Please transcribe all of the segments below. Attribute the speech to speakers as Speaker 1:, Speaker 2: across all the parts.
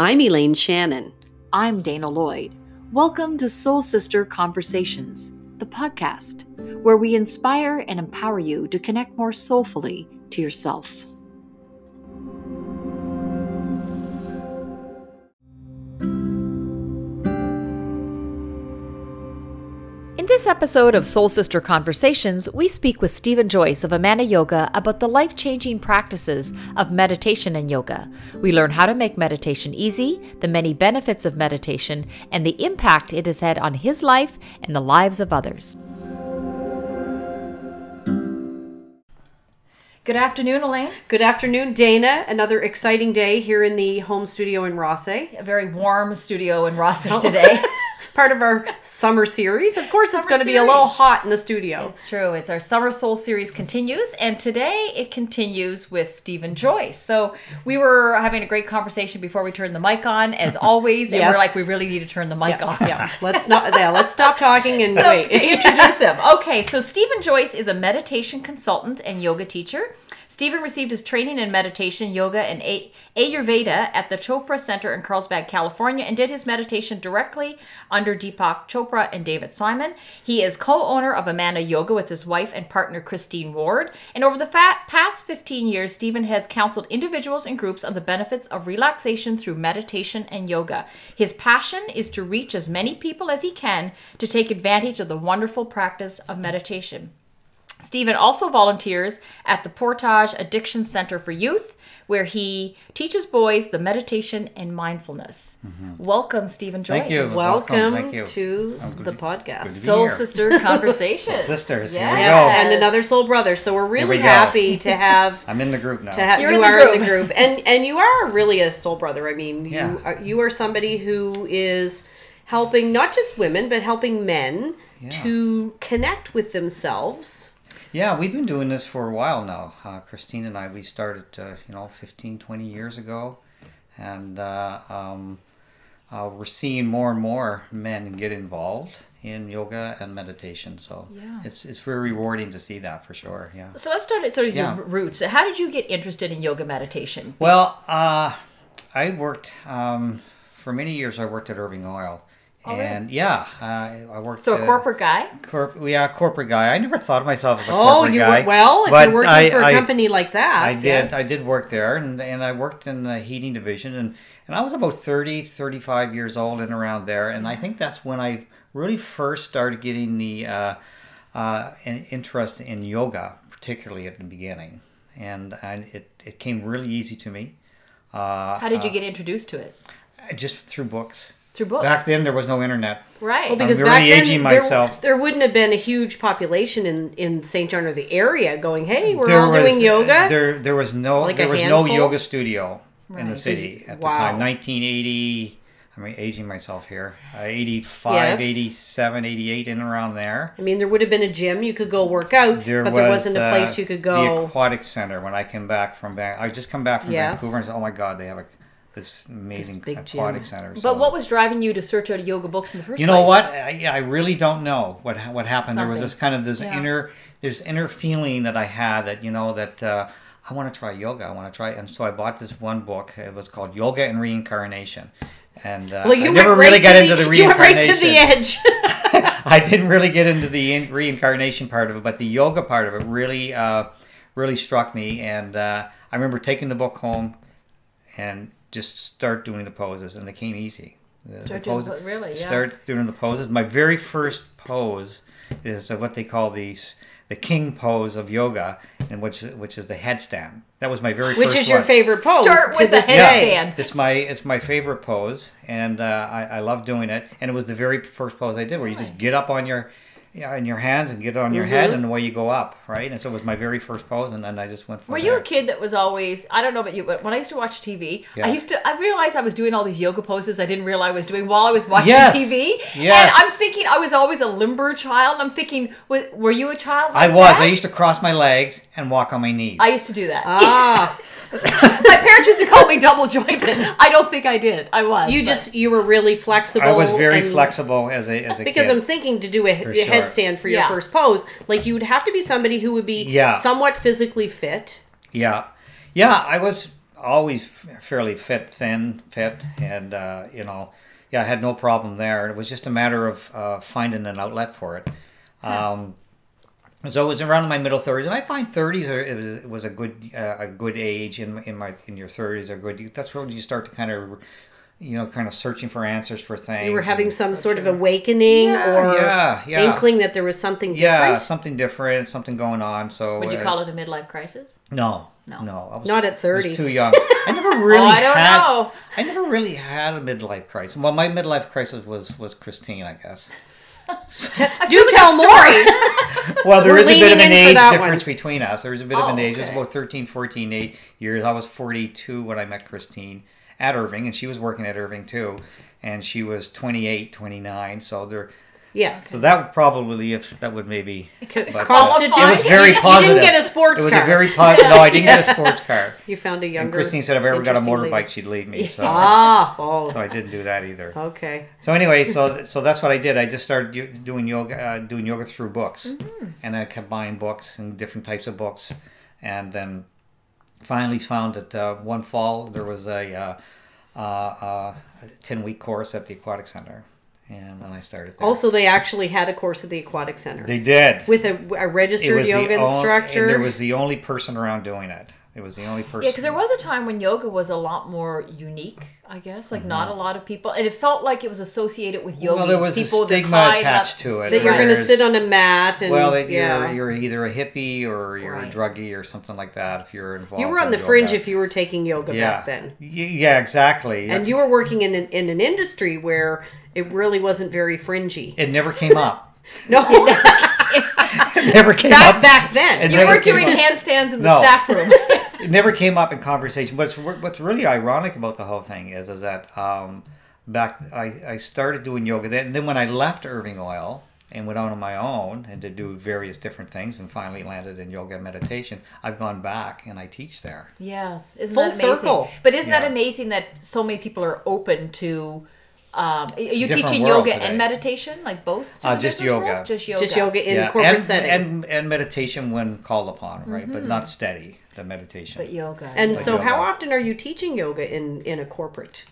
Speaker 1: I'm Elaine Shannon.
Speaker 2: I'm Dana Lloyd. Welcome to Soul Sister Conversations, the podcast where we inspire and empower you to connect more soulfully to yourself. This episode of Soul Sister Conversations, we speak with Stephen Joyce of Amana Yoga about the life changing practices of meditation and yoga. We learn how to make meditation easy, the many benefits of meditation, and the impact it has had on his life and the lives of others. Good afternoon, Elaine.
Speaker 1: Good afternoon, Dana. Another exciting day here in the home studio in Rosse.
Speaker 2: A very warm studio in Rosse oh. today.
Speaker 1: Part of our summer series. Of course, it's going to be a little hot in the studio.
Speaker 2: It's true. It's our Summer Soul series continues, and today it continues with Stephen Joyce. So we were having a great conversation before we turned the mic on, as always, and
Speaker 1: Yes.
Speaker 2: we're like, we really need to turn the mic
Speaker 1: yeah,
Speaker 2: off.
Speaker 1: yeah. Let's not. Yeah, let's stop talking and
Speaker 2: So,
Speaker 1: wait.
Speaker 2: introduce him. Okay, so Stephen Joyce is a meditation consultant and yoga teacher. Stephen received his training in meditation, yoga, and Ayurveda at the Chopra Center in Carlsbad, California, and did his meditation directly under Deepak Chopra and David Simon. He is co owner of Amana Yoga with his wife and partner Christine Ward. And over the fa- past 15 years, Stephen has counseled individuals and groups on the benefits of relaxation through meditation and yoga. His passion is to reach as many people as he can to take advantage of the wonderful practice of meditation. Stephen also volunteers at the Portage Addiction Center for Youth, where he teaches boys the meditation and mindfulness. Mm-hmm. Welcome, Stephen Joyce.
Speaker 3: Thank you.
Speaker 1: Welcome,
Speaker 3: Thank you.
Speaker 1: to
Speaker 3: Oh,
Speaker 1: the podcast.
Speaker 3: to
Speaker 2: Soul
Speaker 3: here.
Speaker 2: Sister Conversations.
Speaker 3: Sisters, here
Speaker 2: Yes.
Speaker 3: we
Speaker 1: Yes,
Speaker 3: go.
Speaker 1: and another soul brother. So we're really
Speaker 3: we
Speaker 1: happy to have
Speaker 3: I'm in the group now.
Speaker 1: to have
Speaker 2: You're
Speaker 1: you
Speaker 2: in the
Speaker 1: are in
Speaker 2: group.
Speaker 1: the group, and and you are really a soul brother. I mean, you are, you are somebody who is helping not just women but helping men
Speaker 3: Yeah.
Speaker 1: to connect with themselves.
Speaker 3: Yeah, we've been doing this for a while now. Uh, Christine and I, we started, uh, you know, 15, 20 years ago. And uh, um, uh, we're seeing more and more men get involved in yoga and meditation. So
Speaker 2: Yeah.
Speaker 3: it's, it's very rewarding to see that for sure. Yeah.
Speaker 2: So let's start at sort of
Speaker 3: Yeah.
Speaker 2: your roots. How did you get interested in yoga meditation?
Speaker 3: Well, uh, I worked um, for many years. I worked at Irving Oil,
Speaker 2: Oh, really?
Speaker 3: and yeah, I, I worked.
Speaker 2: So a
Speaker 3: uh,
Speaker 2: corporate guy?
Speaker 3: Corp, yeah, corporate guy. I never thought of myself as a
Speaker 1: Oh,
Speaker 3: corporate
Speaker 1: you
Speaker 3: guy.
Speaker 1: were, well, if you're working
Speaker 3: I-
Speaker 1: for a
Speaker 3: I-
Speaker 1: company like that,
Speaker 3: I did.
Speaker 1: yes.
Speaker 3: I did work there, and, and I worked in the heating division, and, and I was about 30, 35 years old and around there, and I think that's when I really first started getting the uh, uh, an interest in yoga, particularly at the beginning, and and it, it came really easy to me. Uh,
Speaker 2: How did you
Speaker 3: uh,
Speaker 2: get introduced to it?
Speaker 3: just through books?
Speaker 2: Through books.
Speaker 3: Back then, there was no internet.
Speaker 2: Right.
Speaker 1: Well, because
Speaker 3: I'm
Speaker 1: back
Speaker 3: really
Speaker 1: then
Speaker 3: aging
Speaker 1: there,
Speaker 3: myself.
Speaker 1: there wouldn't have been a huge population in, in St. John or the area going, "Hey, we're
Speaker 3: There
Speaker 1: all
Speaker 3: was-
Speaker 1: doing yoga."
Speaker 3: There, there was no,
Speaker 1: Like
Speaker 3: there was no yoga studio in the city at the
Speaker 1: Wow.
Speaker 3: time. 1980. I'm aging myself here. Uh, 85,
Speaker 1: Yes.
Speaker 3: 87, 88, in and around there.
Speaker 1: I mean, there would have been a gym you could go work out, but there wasn't a
Speaker 3: uh,
Speaker 1: place you could go.
Speaker 3: The
Speaker 1: go.
Speaker 3: aquatic center. When I came back from back, I just come back from
Speaker 1: Yes.
Speaker 3: Vancouver and said, "Oh my God, they have a this amazing
Speaker 1: big
Speaker 3: aquatic
Speaker 1: gym.
Speaker 3: center."
Speaker 2: But what was driving you to search out yoga books in the first place?
Speaker 3: you
Speaker 2: place?
Speaker 3: know what? I, I really don't know what what happened. There was this kind of this
Speaker 2: Yeah.
Speaker 3: inner this inner feeling that I had that you know that uh, I want to try yoga. I want to try, and so I bought this one book. It was called Yoga and Reincarnation, and uh,
Speaker 1: well, you
Speaker 3: I never
Speaker 1: went
Speaker 3: really
Speaker 1: right
Speaker 3: got
Speaker 1: to
Speaker 3: into the
Speaker 1: You went right
Speaker 3: reincarnation.
Speaker 1: to the edge.
Speaker 3: I didn't really get into the in- reincarnation part of it, but the yoga part of it really, uh, really struck me. And uh, I remember taking the book home and just start doing the poses, and they came easy. The, the
Speaker 2: Start doing
Speaker 3: poses-
Speaker 2: po- really, yeah.
Speaker 3: Start doing the poses. My very first pose is what they call these the king pose of yoga, and which which is the headstand. That was my very
Speaker 1: Which
Speaker 3: first
Speaker 1: is your
Speaker 3: one.
Speaker 1: favorite pose
Speaker 2: Start
Speaker 1: to
Speaker 2: with the headstand.
Speaker 1: day.
Speaker 2: Stand.
Speaker 3: It's my it's my favorite pose, and uh, I, I love doing it. And it was the very first pose I did, where you just get up on your yeah, in your hands and get it on your head,
Speaker 1: Mhm.
Speaker 3: and away you go up, right? And so it was my very first pose, and then I just went from
Speaker 2: Were
Speaker 3: there.
Speaker 2: you a kid that was always I don't know about you, but when I used to watch TV,
Speaker 3: Yeah.
Speaker 2: I used to I realized I was doing all these yoga poses I didn't realize I was doing while I was watching
Speaker 3: Yes.
Speaker 2: TV.
Speaker 3: Yes.
Speaker 2: And I'm thinking I was always a limber child. I'm thinking, were you a child?
Speaker 3: I was.
Speaker 2: that?
Speaker 3: I used to cross my legs and walk on my knees.
Speaker 2: I used to do that.
Speaker 1: Ah,
Speaker 2: My parents used to call me double jointed. I don't think I did. I was.
Speaker 1: you
Speaker 2: but-
Speaker 1: just you were really flexible.
Speaker 3: I was very
Speaker 1: and-
Speaker 3: flexible as a as a
Speaker 1: Because
Speaker 3: kid.
Speaker 1: I'm thinking to do a,
Speaker 3: For
Speaker 1: a
Speaker 3: sure.
Speaker 1: headstand for your
Speaker 2: Yeah.
Speaker 1: first pose, like you would have to be somebody who would be
Speaker 3: Yeah.
Speaker 1: somewhat physically fit.
Speaker 3: Yeah, yeah. I was. always fairly fit, thin, fit, and uh, you know, yeah, I had no problem there. It was just a matter of uh, finding an outlet for it. Um, so it was around my middle thirties, and I find thirties are it was, it was a good uh, a good age in in my in your thirties are good. That's when you start to kind of you know kind of searching for answers for things.
Speaker 1: You were having some sort of awakening
Speaker 3: Yeah,
Speaker 1: or
Speaker 3: yeah, yeah.
Speaker 1: inkling that there was something
Speaker 3: yeah
Speaker 1: different.
Speaker 3: something different, something going on. So
Speaker 2: Would you
Speaker 3: uh,
Speaker 2: call it a midlife crisis?
Speaker 3: No,
Speaker 2: No.
Speaker 3: no, I was,
Speaker 1: Not at
Speaker 3: I was
Speaker 1: 30.
Speaker 3: too young. I never really.
Speaker 2: oh, I don't
Speaker 3: had,
Speaker 2: know.
Speaker 3: I never really had a midlife crisis. Well, my midlife crisis was was Christine, I guess.
Speaker 1: Do tell more.
Speaker 3: Well, there
Speaker 1: We're
Speaker 3: is a bit of an age difference
Speaker 1: one.
Speaker 3: between us. There was a bit of an
Speaker 2: Oh,
Speaker 3: age. It was about 13, 14 eight years. I was 42 when I met Christine at Irving, and she was working at Irving too. And she was 28, 29. So there,
Speaker 1: Yes.
Speaker 3: so that would probably, if that would maybe. but, uh,
Speaker 1: Constitute.
Speaker 3: It was very positive.
Speaker 1: You didn't get a sports
Speaker 3: It was
Speaker 1: car.
Speaker 3: a very positive. No, I didn't get a sports car.
Speaker 1: you found a younger.
Speaker 3: And Christine said if I ever got a motorbike,
Speaker 1: lady.
Speaker 3: she'd leave me. So,
Speaker 1: Ah, oh,
Speaker 3: so I didn't do that either.
Speaker 1: okay.
Speaker 3: So anyway, so so that's what I did. I just started doing yoga, uh, doing yoga through books,
Speaker 1: Mm-hmm.
Speaker 3: and I kept buying books and different types of books, and then finally found that uh, one fall there was a uh, uh, uh, ten week course at the aquatic center, and then I started. There.
Speaker 1: Also, they actually had a course at the aquatic center
Speaker 3: they did.
Speaker 1: with a, a registered
Speaker 3: was the
Speaker 1: yoga
Speaker 3: on-
Speaker 1: instructor.
Speaker 3: and there was the only person around doing it. It was the only person.
Speaker 2: Yeah, because there was a time when yoga was a lot more unique, I guess. Like not a lot of people, and it felt like it was associated with yogis.
Speaker 3: Mm-hmm. well, there was
Speaker 2: people with this
Speaker 3: stigma attached
Speaker 2: level-
Speaker 3: to it.
Speaker 1: that you're going to sit on a mat and
Speaker 3: Well, that
Speaker 1: yeah.
Speaker 3: you're, you're either a hippie or you're
Speaker 2: Right.
Speaker 3: a druggie or something like that if you're involved.
Speaker 1: you were on
Speaker 3: in
Speaker 1: the fringe if you were taking yoga
Speaker 3: yeah.
Speaker 1: back then.
Speaker 3: Yeah, exactly.
Speaker 1: And you were working in an, in an industry where it really wasn't very fringy.
Speaker 3: it never came up.
Speaker 1: No,
Speaker 3: It never came
Speaker 1: back
Speaker 3: up.
Speaker 1: back then.
Speaker 3: It
Speaker 2: You were doing
Speaker 3: up.
Speaker 2: handstands in the
Speaker 3: No.
Speaker 2: staff room.
Speaker 3: It never came up in conversation. What's what's really ironic about the whole thing is is that um, back I, I started doing yoga then. And then when I left Irving Oil and went out on my own and to do various different things and finally landed in yoga and meditation, I've gone back and I teach there.
Speaker 2: yes, isn't
Speaker 1: Full
Speaker 2: that amazing?
Speaker 1: circle.
Speaker 2: But isn't
Speaker 3: Yeah.
Speaker 2: that amazing that so many people are open to? Um, are you teaching yoga
Speaker 3: today.
Speaker 2: and meditation, like both? to
Speaker 3: Uh, just
Speaker 2: business world?
Speaker 3: yoga.
Speaker 2: Just yoga.
Speaker 1: Just yoga in
Speaker 3: Yeah,
Speaker 1: corporate
Speaker 3: and,
Speaker 1: setting.
Speaker 3: and and meditation when called upon, right? But not steady. The meditation.
Speaker 2: But yoga.
Speaker 1: And
Speaker 3: Like
Speaker 1: so, how often are you teaching yoga in in a corporate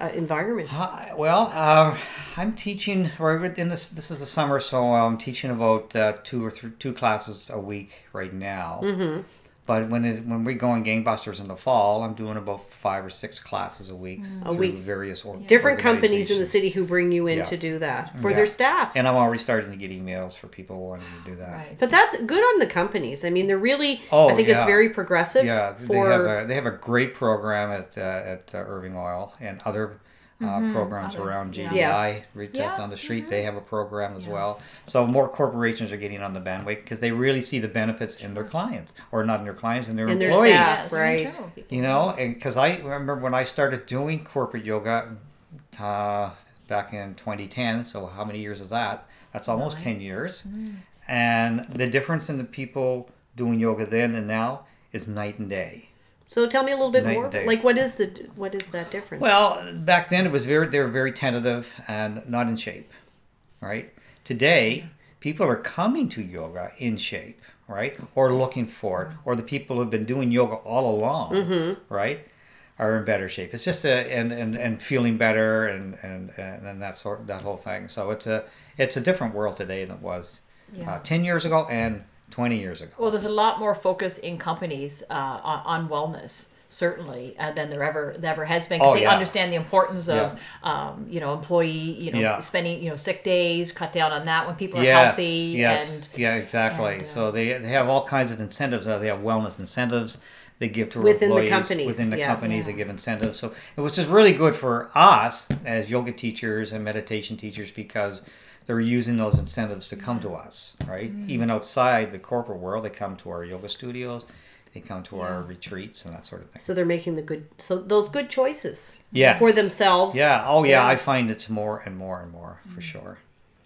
Speaker 1: uh, environment?
Speaker 3: Hi, well, uh, I'm teaching. Right in this, this is the summer, so I'm teaching about uh, two or three, two classes a week right now. Mm-hmm. But when it, when we go in gangbusters in the fall, I'm doing about five or six classes a week
Speaker 1: A
Speaker 3: through
Speaker 1: week.
Speaker 3: various or,
Speaker 1: Different companies in the city who bring you in
Speaker 3: Yeah.
Speaker 1: to do that for
Speaker 3: Yeah.
Speaker 1: their staff.
Speaker 3: And I'm already starting to get emails for people wanting to do that.
Speaker 2: right.
Speaker 1: But that's good on the companies. I mean, they're really.
Speaker 3: Oh,
Speaker 1: I think it's very progressive.
Speaker 3: Yeah,
Speaker 1: For
Speaker 3: they have a they have a great program at uh, at uh, Irving Oil and other uh, programs
Speaker 2: Other-
Speaker 3: around. JDI,
Speaker 1: Yes.
Speaker 3: retail
Speaker 2: Yeah,
Speaker 3: down the street. They have a program as well. So more corporations are getting on the bandwagon because they really see the benefits in their clients, or not in their clients, in their
Speaker 1: In their
Speaker 3: employees.
Speaker 1: staff.
Speaker 2: Yeah, it's
Speaker 1: right.
Speaker 2: true.
Speaker 3: You know, and because I remember when I started doing corporate yoga uh, back in 2010. So how many years is that? That's almost 10 years.
Speaker 2: Mm.
Speaker 3: And the difference in the people doing yoga then and now is night and day.
Speaker 1: So tell me a little bit
Speaker 3: Night
Speaker 1: more.
Speaker 3: day.
Speaker 1: Like, what is the what is that difference?
Speaker 3: Well, back then it was very they were very tentative and not in shape, right? Today, people are coming to yoga in shape, right? Or looking for it, or the people who've been doing yoga all along, right? Are in better shape. It's just a and and, and feeling better and, and and and that sort that whole thing. So it's a it's a different world today than it was
Speaker 2: Yeah.
Speaker 3: uh, ten years ago and twenty years ago.
Speaker 2: Well, there's a lot more focus in companies uh, on, on wellness, certainly, uh, than there ever there ever has been because
Speaker 3: Oh,
Speaker 2: they
Speaker 3: yeah.
Speaker 2: understand the importance of um, you know employee you know
Speaker 3: Yeah.
Speaker 2: spending you know sick days, cut down on that when people are
Speaker 3: yes,
Speaker 2: healthy.
Speaker 3: Yes,
Speaker 2: And
Speaker 3: yeah, exactly.
Speaker 2: and, uh,
Speaker 3: so they, they have all kinds of incentives. Uh, they have wellness incentives they give to
Speaker 1: Within the
Speaker 3: employees
Speaker 1: companies,
Speaker 3: Within the
Speaker 1: yes.
Speaker 3: companies, they give incentives. So it was just really good for us as yoga teachers and meditation teachers because they're using those incentives to come to us, right?
Speaker 1: Mm.
Speaker 3: Even outside the corporate world, they come to our yoga studios, they come to our retreats and that sort of thing.
Speaker 1: so they're making the good so those good choices
Speaker 3: Yes.
Speaker 1: for themselves.
Speaker 3: Yeah. Oh, yeah.
Speaker 1: Yeah.
Speaker 3: I find it's more and more and more for sure.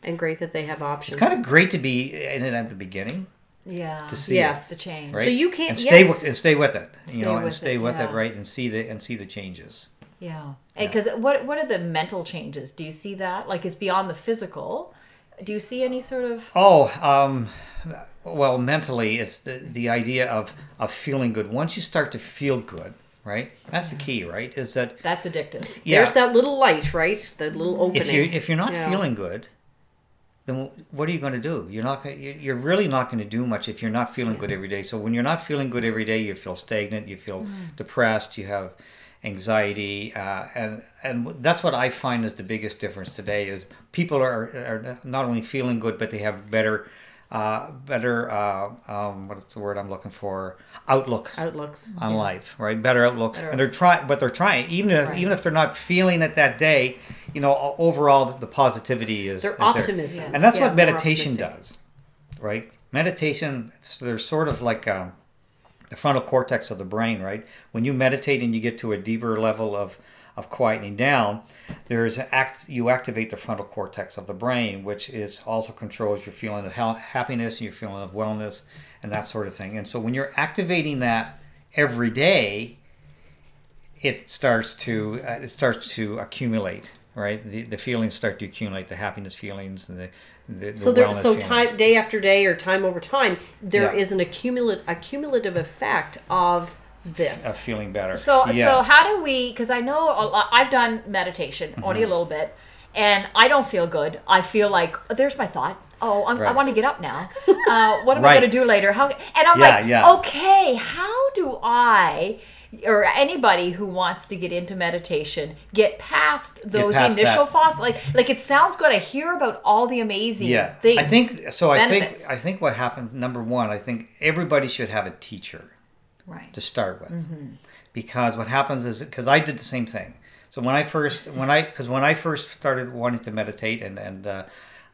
Speaker 1: and great that they have options.
Speaker 3: It's kind of great to be in it at the beginning
Speaker 2: yeah,
Speaker 3: to see
Speaker 1: Yes.
Speaker 2: the change.
Speaker 3: right?
Speaker 1: So you can't-
Speaker 3: and stay
Speaker 1: yes.
Speaker 3: with and stay with it.
Speaker 2: Stay
Speaker 3: you know, and
Speaker 2: with
Speaker 3: stay
Speaker 2: it,
Speaker 3: with it, right? And see the and see the changes.
Speaker 2: Yeah, because what what are the mental changes? Do you see that? Like it's beyond the physical. Do you see any sort of?
Speaker 3: Oh, um, well, mentally, it's the the idea of of feeling good. Once you start to feel good, right? That's the key, right? Is that
Speaker 2: That's addictive.
Speaker 3: yeah,
Speaker 1: There's that little light, right? That little opening.
Speaker 3: if you if you're not
Speaker 1: Yeah.
Speaker 3: feeling good, then what are you going to do? You're not gonna, you- you're really not going to do much if you're not feeling good every day. So when you're not feeling good every day, you feel stagnant, you feel depressed, you have anxiety, uh, and and that's what I find is the biggest difference today is people are, are not only feeling good, but they have better. Uh, better uh, um, what's the word I'm looking for outlooks
Speaker 1: outlooks.
Speaker 3: on life, right? Better outlook,
Speaker 2: Better
Speaker 3: and they're trying, but they're trying. Even if
Speaker 2: Right.
Speaker 3: even if they're not feeling it that day, you know, overall the positivity is.
Speaker 1: Their
Speaker 3: is there. and that's
Speaker 1: Yeah,
Speaker 3: what meditation does, right? Meditation, it's, they're sort of like um, the frontal cortex of the brain, right? When you meditate and you get to a deeper level of of quieting down, there's act you activate the frontal cortex of the brain, which is also controls your feeling of ha- happiness, and your feeling of wellness, and that sort of thing. And so when you're activating that every day, it starts to uh, it starts to accumulate, right? The the feelings start to accumulate, the happiness feelings and the the, the
Speaker 1: So there, so time day after day or time over time, there
Speaker 3: Yeah.
Speaker 1: is an accumulative accumulative effect of this.
Speaker 3: of feeling better.
Speaker 2: So, so how do we? Because I know a lot, I've done meditation
Speaker 3: Mm-hmm.
Speaker 2: only a little bit, and I don't feel good. I feel like oh, there's my thought. Oh, I'm, I want to get up now. Uh, what am I going to do later? How? And I'm
Speaker 3: Yeah,
Speaker 2: like,
Speaker 3: yeah.
Speaker 2: okay, how do I? Or anybody who wants to get into meditation, get past those
Speaker 3: past
Speaker 2: initial thoughts. Like, like it sounds good. I hear about all the amazing
Speaker 3: yeah,
Speaker 2: things.
Speaker 3: I think so. I
Speaker 2: benefits.
Speaker 3: think I think what happened. Number one, I think everybody should have a teacher
Speaker 2: right.
Speaker 3: to start with,
Speaker 2: Mm-hmm.
Speaker 3: because what happens is because I did the same thing. So when I first when I because when I first started wanting to meditate and and uh,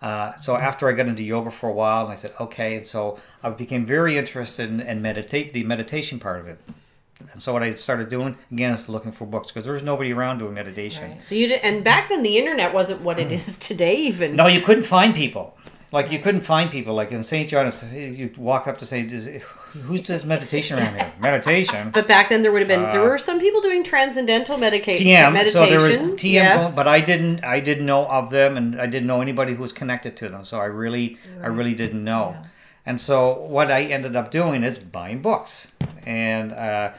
Speaker 3: uh, so after I got into yoga for a while and I said okay, and so I became very interested in, in meditate the meditation part of it. And so what I started doing again is looking for books because there was nobody around doing meditation.
Speaker 2: Right.
Speaker 1: so you did, and back then the internet wasn't what it is today. Even
Speaker 3: No, you couldn't find people. Like you couldn't find people. Like in St. John's, you walk up to say, "Does- "Who's does meditation around here?" Meditation.
Speaker 1: But back then there would have been there were some people doing transcendental medication
Speaker 3: TM.
Speaker 1: meditation.
Speaker 3: Uh, So there was TM,
Speaker 1: yes.
Speaker 3: but I didn't. I didn't know of them, and I didn't know anybody who was connected to them. So I really, I really didn't know.
Speaker 2: Yeah.
Speaker 3: And so what I ended up doing is buying books, and uh,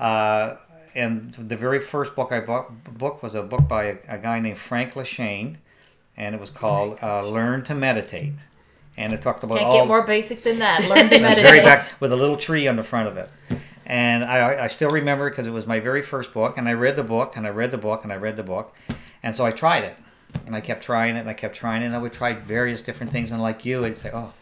Speaker 3: uh, and the very first book I bought book was a book by a, a guy named Frank Lachane, and it was called uh, "Learn to Meditate," and it talked about
Speaker 2: Can't
Speaker 3: all
Speaker 2: get more basic than that. Learn to
Speaker 3: it was
Speaker 2: meditate.
Speaker 3: very back with a little tree on the front of it. And I, I still remember because it was my very first book, and I read the book, and I read the book, and I read the book, and so I tried it, and I kept trying it, and I kept trying it, and I would try various different things, and like you, I'd say, oh,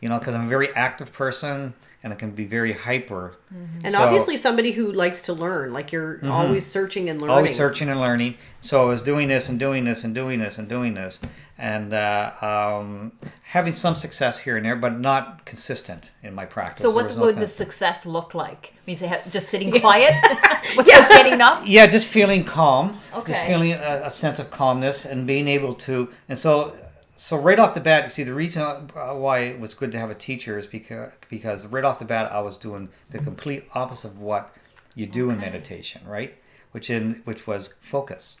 Speaker 3: you know, because I'm a very active person, and I can be very hyper.
Speaker 1: and
Speaker 3: So- Mm-hmm.
Speaker 1: obviously somebody who likes to learn, like you're always searching and learning.
Speaker 3: always searching and learning. So I was doing this and doing this and doing this and doing this, and uh, um, having some success here and there, but not consistent in my practice.
Speaker 2: So what
Speaker 3: no
Speaker 2: would the success look like? I mean, say, just sitting quiet without getting up?
Speaker 3: yeah just feeling calm
Speaker 2: Okay.
Speaker 3: just feeling a, a sense of calmness and being able to and so so right off the bat you see the reason uh, why it was good to have a teacher is because because right off the bat i was doing the complete opposite of what you do in meditation right? Which in which was focus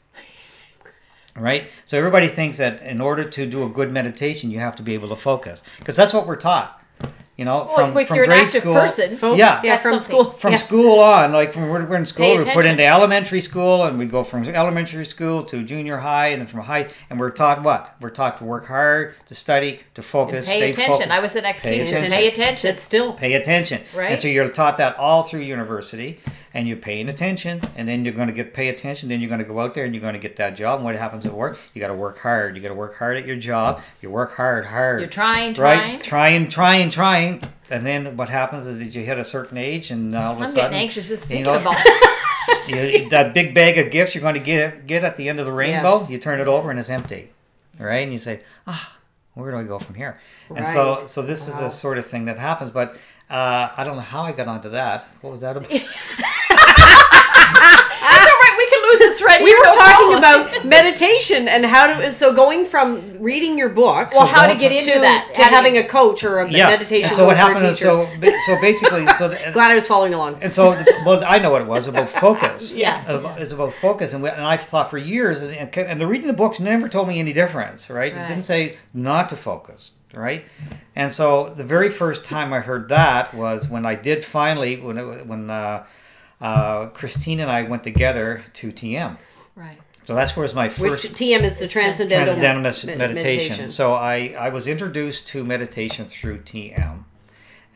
Speaker 3: right? So everybody thinks that in order to do a good meditation you have to be able to focus because that's what we're taught you know
Speaker 2: Well,
Speaker 3: from,
Speaker 2: if
Speaker 3: from
Speaker 2: you're an
Speaker 3: grade
Speaker 2: active
Speaker 3: school
Speaker 2: person,
Speaker 1: Fo-
Speaker 3: Yeah.
Speaker 1: yeah, from
Speaker 2: something.
Speaker 1: school.
Speaker 3: from
Speaker 1: yes.
Speaker 3: school on, like when we're, we're in school,
Speaker 2: Pay
Speaker 3: we put
Speaker 2: attention.
Speaker 3: into elementary school, and we go from elementary school to junior high, and then from high, and we're taught what? We're taught to work hard, to study, to focus,
Speaker 2: pay
Speaker 3: stay
Speaker 2: attention.
Speaker 3: focused.
Speaker 2: I was the next
Speaker 3: Pay
Speaker 2: teacher.
Speaker 3: attention.
Speaker 2: Pay attention.
Speaker 1: Sit still.
Speaker 3: Pay attention,
Speaker 2: Right.
Speaker 3: And so you're taught that all through university, and you're paying attention, and then you're going to get pay attention. Then you're going to go out there and you're going to get that job. And what happens at work? You got to work hard. You got to work hard at your job. You work hard, hard.
Speaker 2: You're trying,
Speaker 3: right?
Speaker 2: trying.
Speaker 3: Trying, trying, trying. And then what happens is that you hit a certain age, and all of a
Speaker 2: I'm
Speaker 3: sudden,
Speaker 2: getting anxious just
Speaker 3: you
Speaker 2: thinking
Speaker 3: know,
Speaker 2: about
Speaker 3: you, that big bag of gifts you're going to get get at the end of the rainbow,
Speaker 1: Yes.
Speaker 3: you turn it over and it's empty, right? And you say, ah, where do I go from here? And so,
Speaker 1: Right.
Speaker 3: so this is the sort of thing that happens. But uh, I don't know how I got onto that. What was that about?
Speaker 2: That's all right. We can lose this right
Speaker 1: We
Speaker 2: here,
Speaker 1: were
Speaker 2: no
Speaker 1: talking
Speaker 2: problem.
Speaker 1: about meditation and how to. So going from reading your books,
Speaker 2: Well, how to get into
Speaker 1: to,
Speaker 2: that?
Speaker 1: to
Speaker 2: How you-
Speaker 1: having a coach or a
Speaker 3: yeah.
Speaker 1: meditation
Speaker 3: And so what
Speaker 1: coach or a
Speaker 3: happened is so so basically so. The,
Speaker 1: Glad I was following along.
Speaker 3: And so, well, I know what it was about focus.
Speaker 2: Yes.
Speaker 3: About- it's about focus, and, we, and I've thought for years, and, and, and the reading the books never told me any difference, right? It didn't say not to focus, right? And so, the very first time I heard that was when I did finally, when it, when uh, uh, Christine and I went together to TM.
Speaker 2: Right.
Speaker 3: So that's where my
Speaker 1: Which
Speaker 3: first
Speaker 1: TM is the transcendental,
Speaker 3: transcendental
Speaker 1: med-
Speaker 3: meditation. So I, I was introduced to meditation through TM,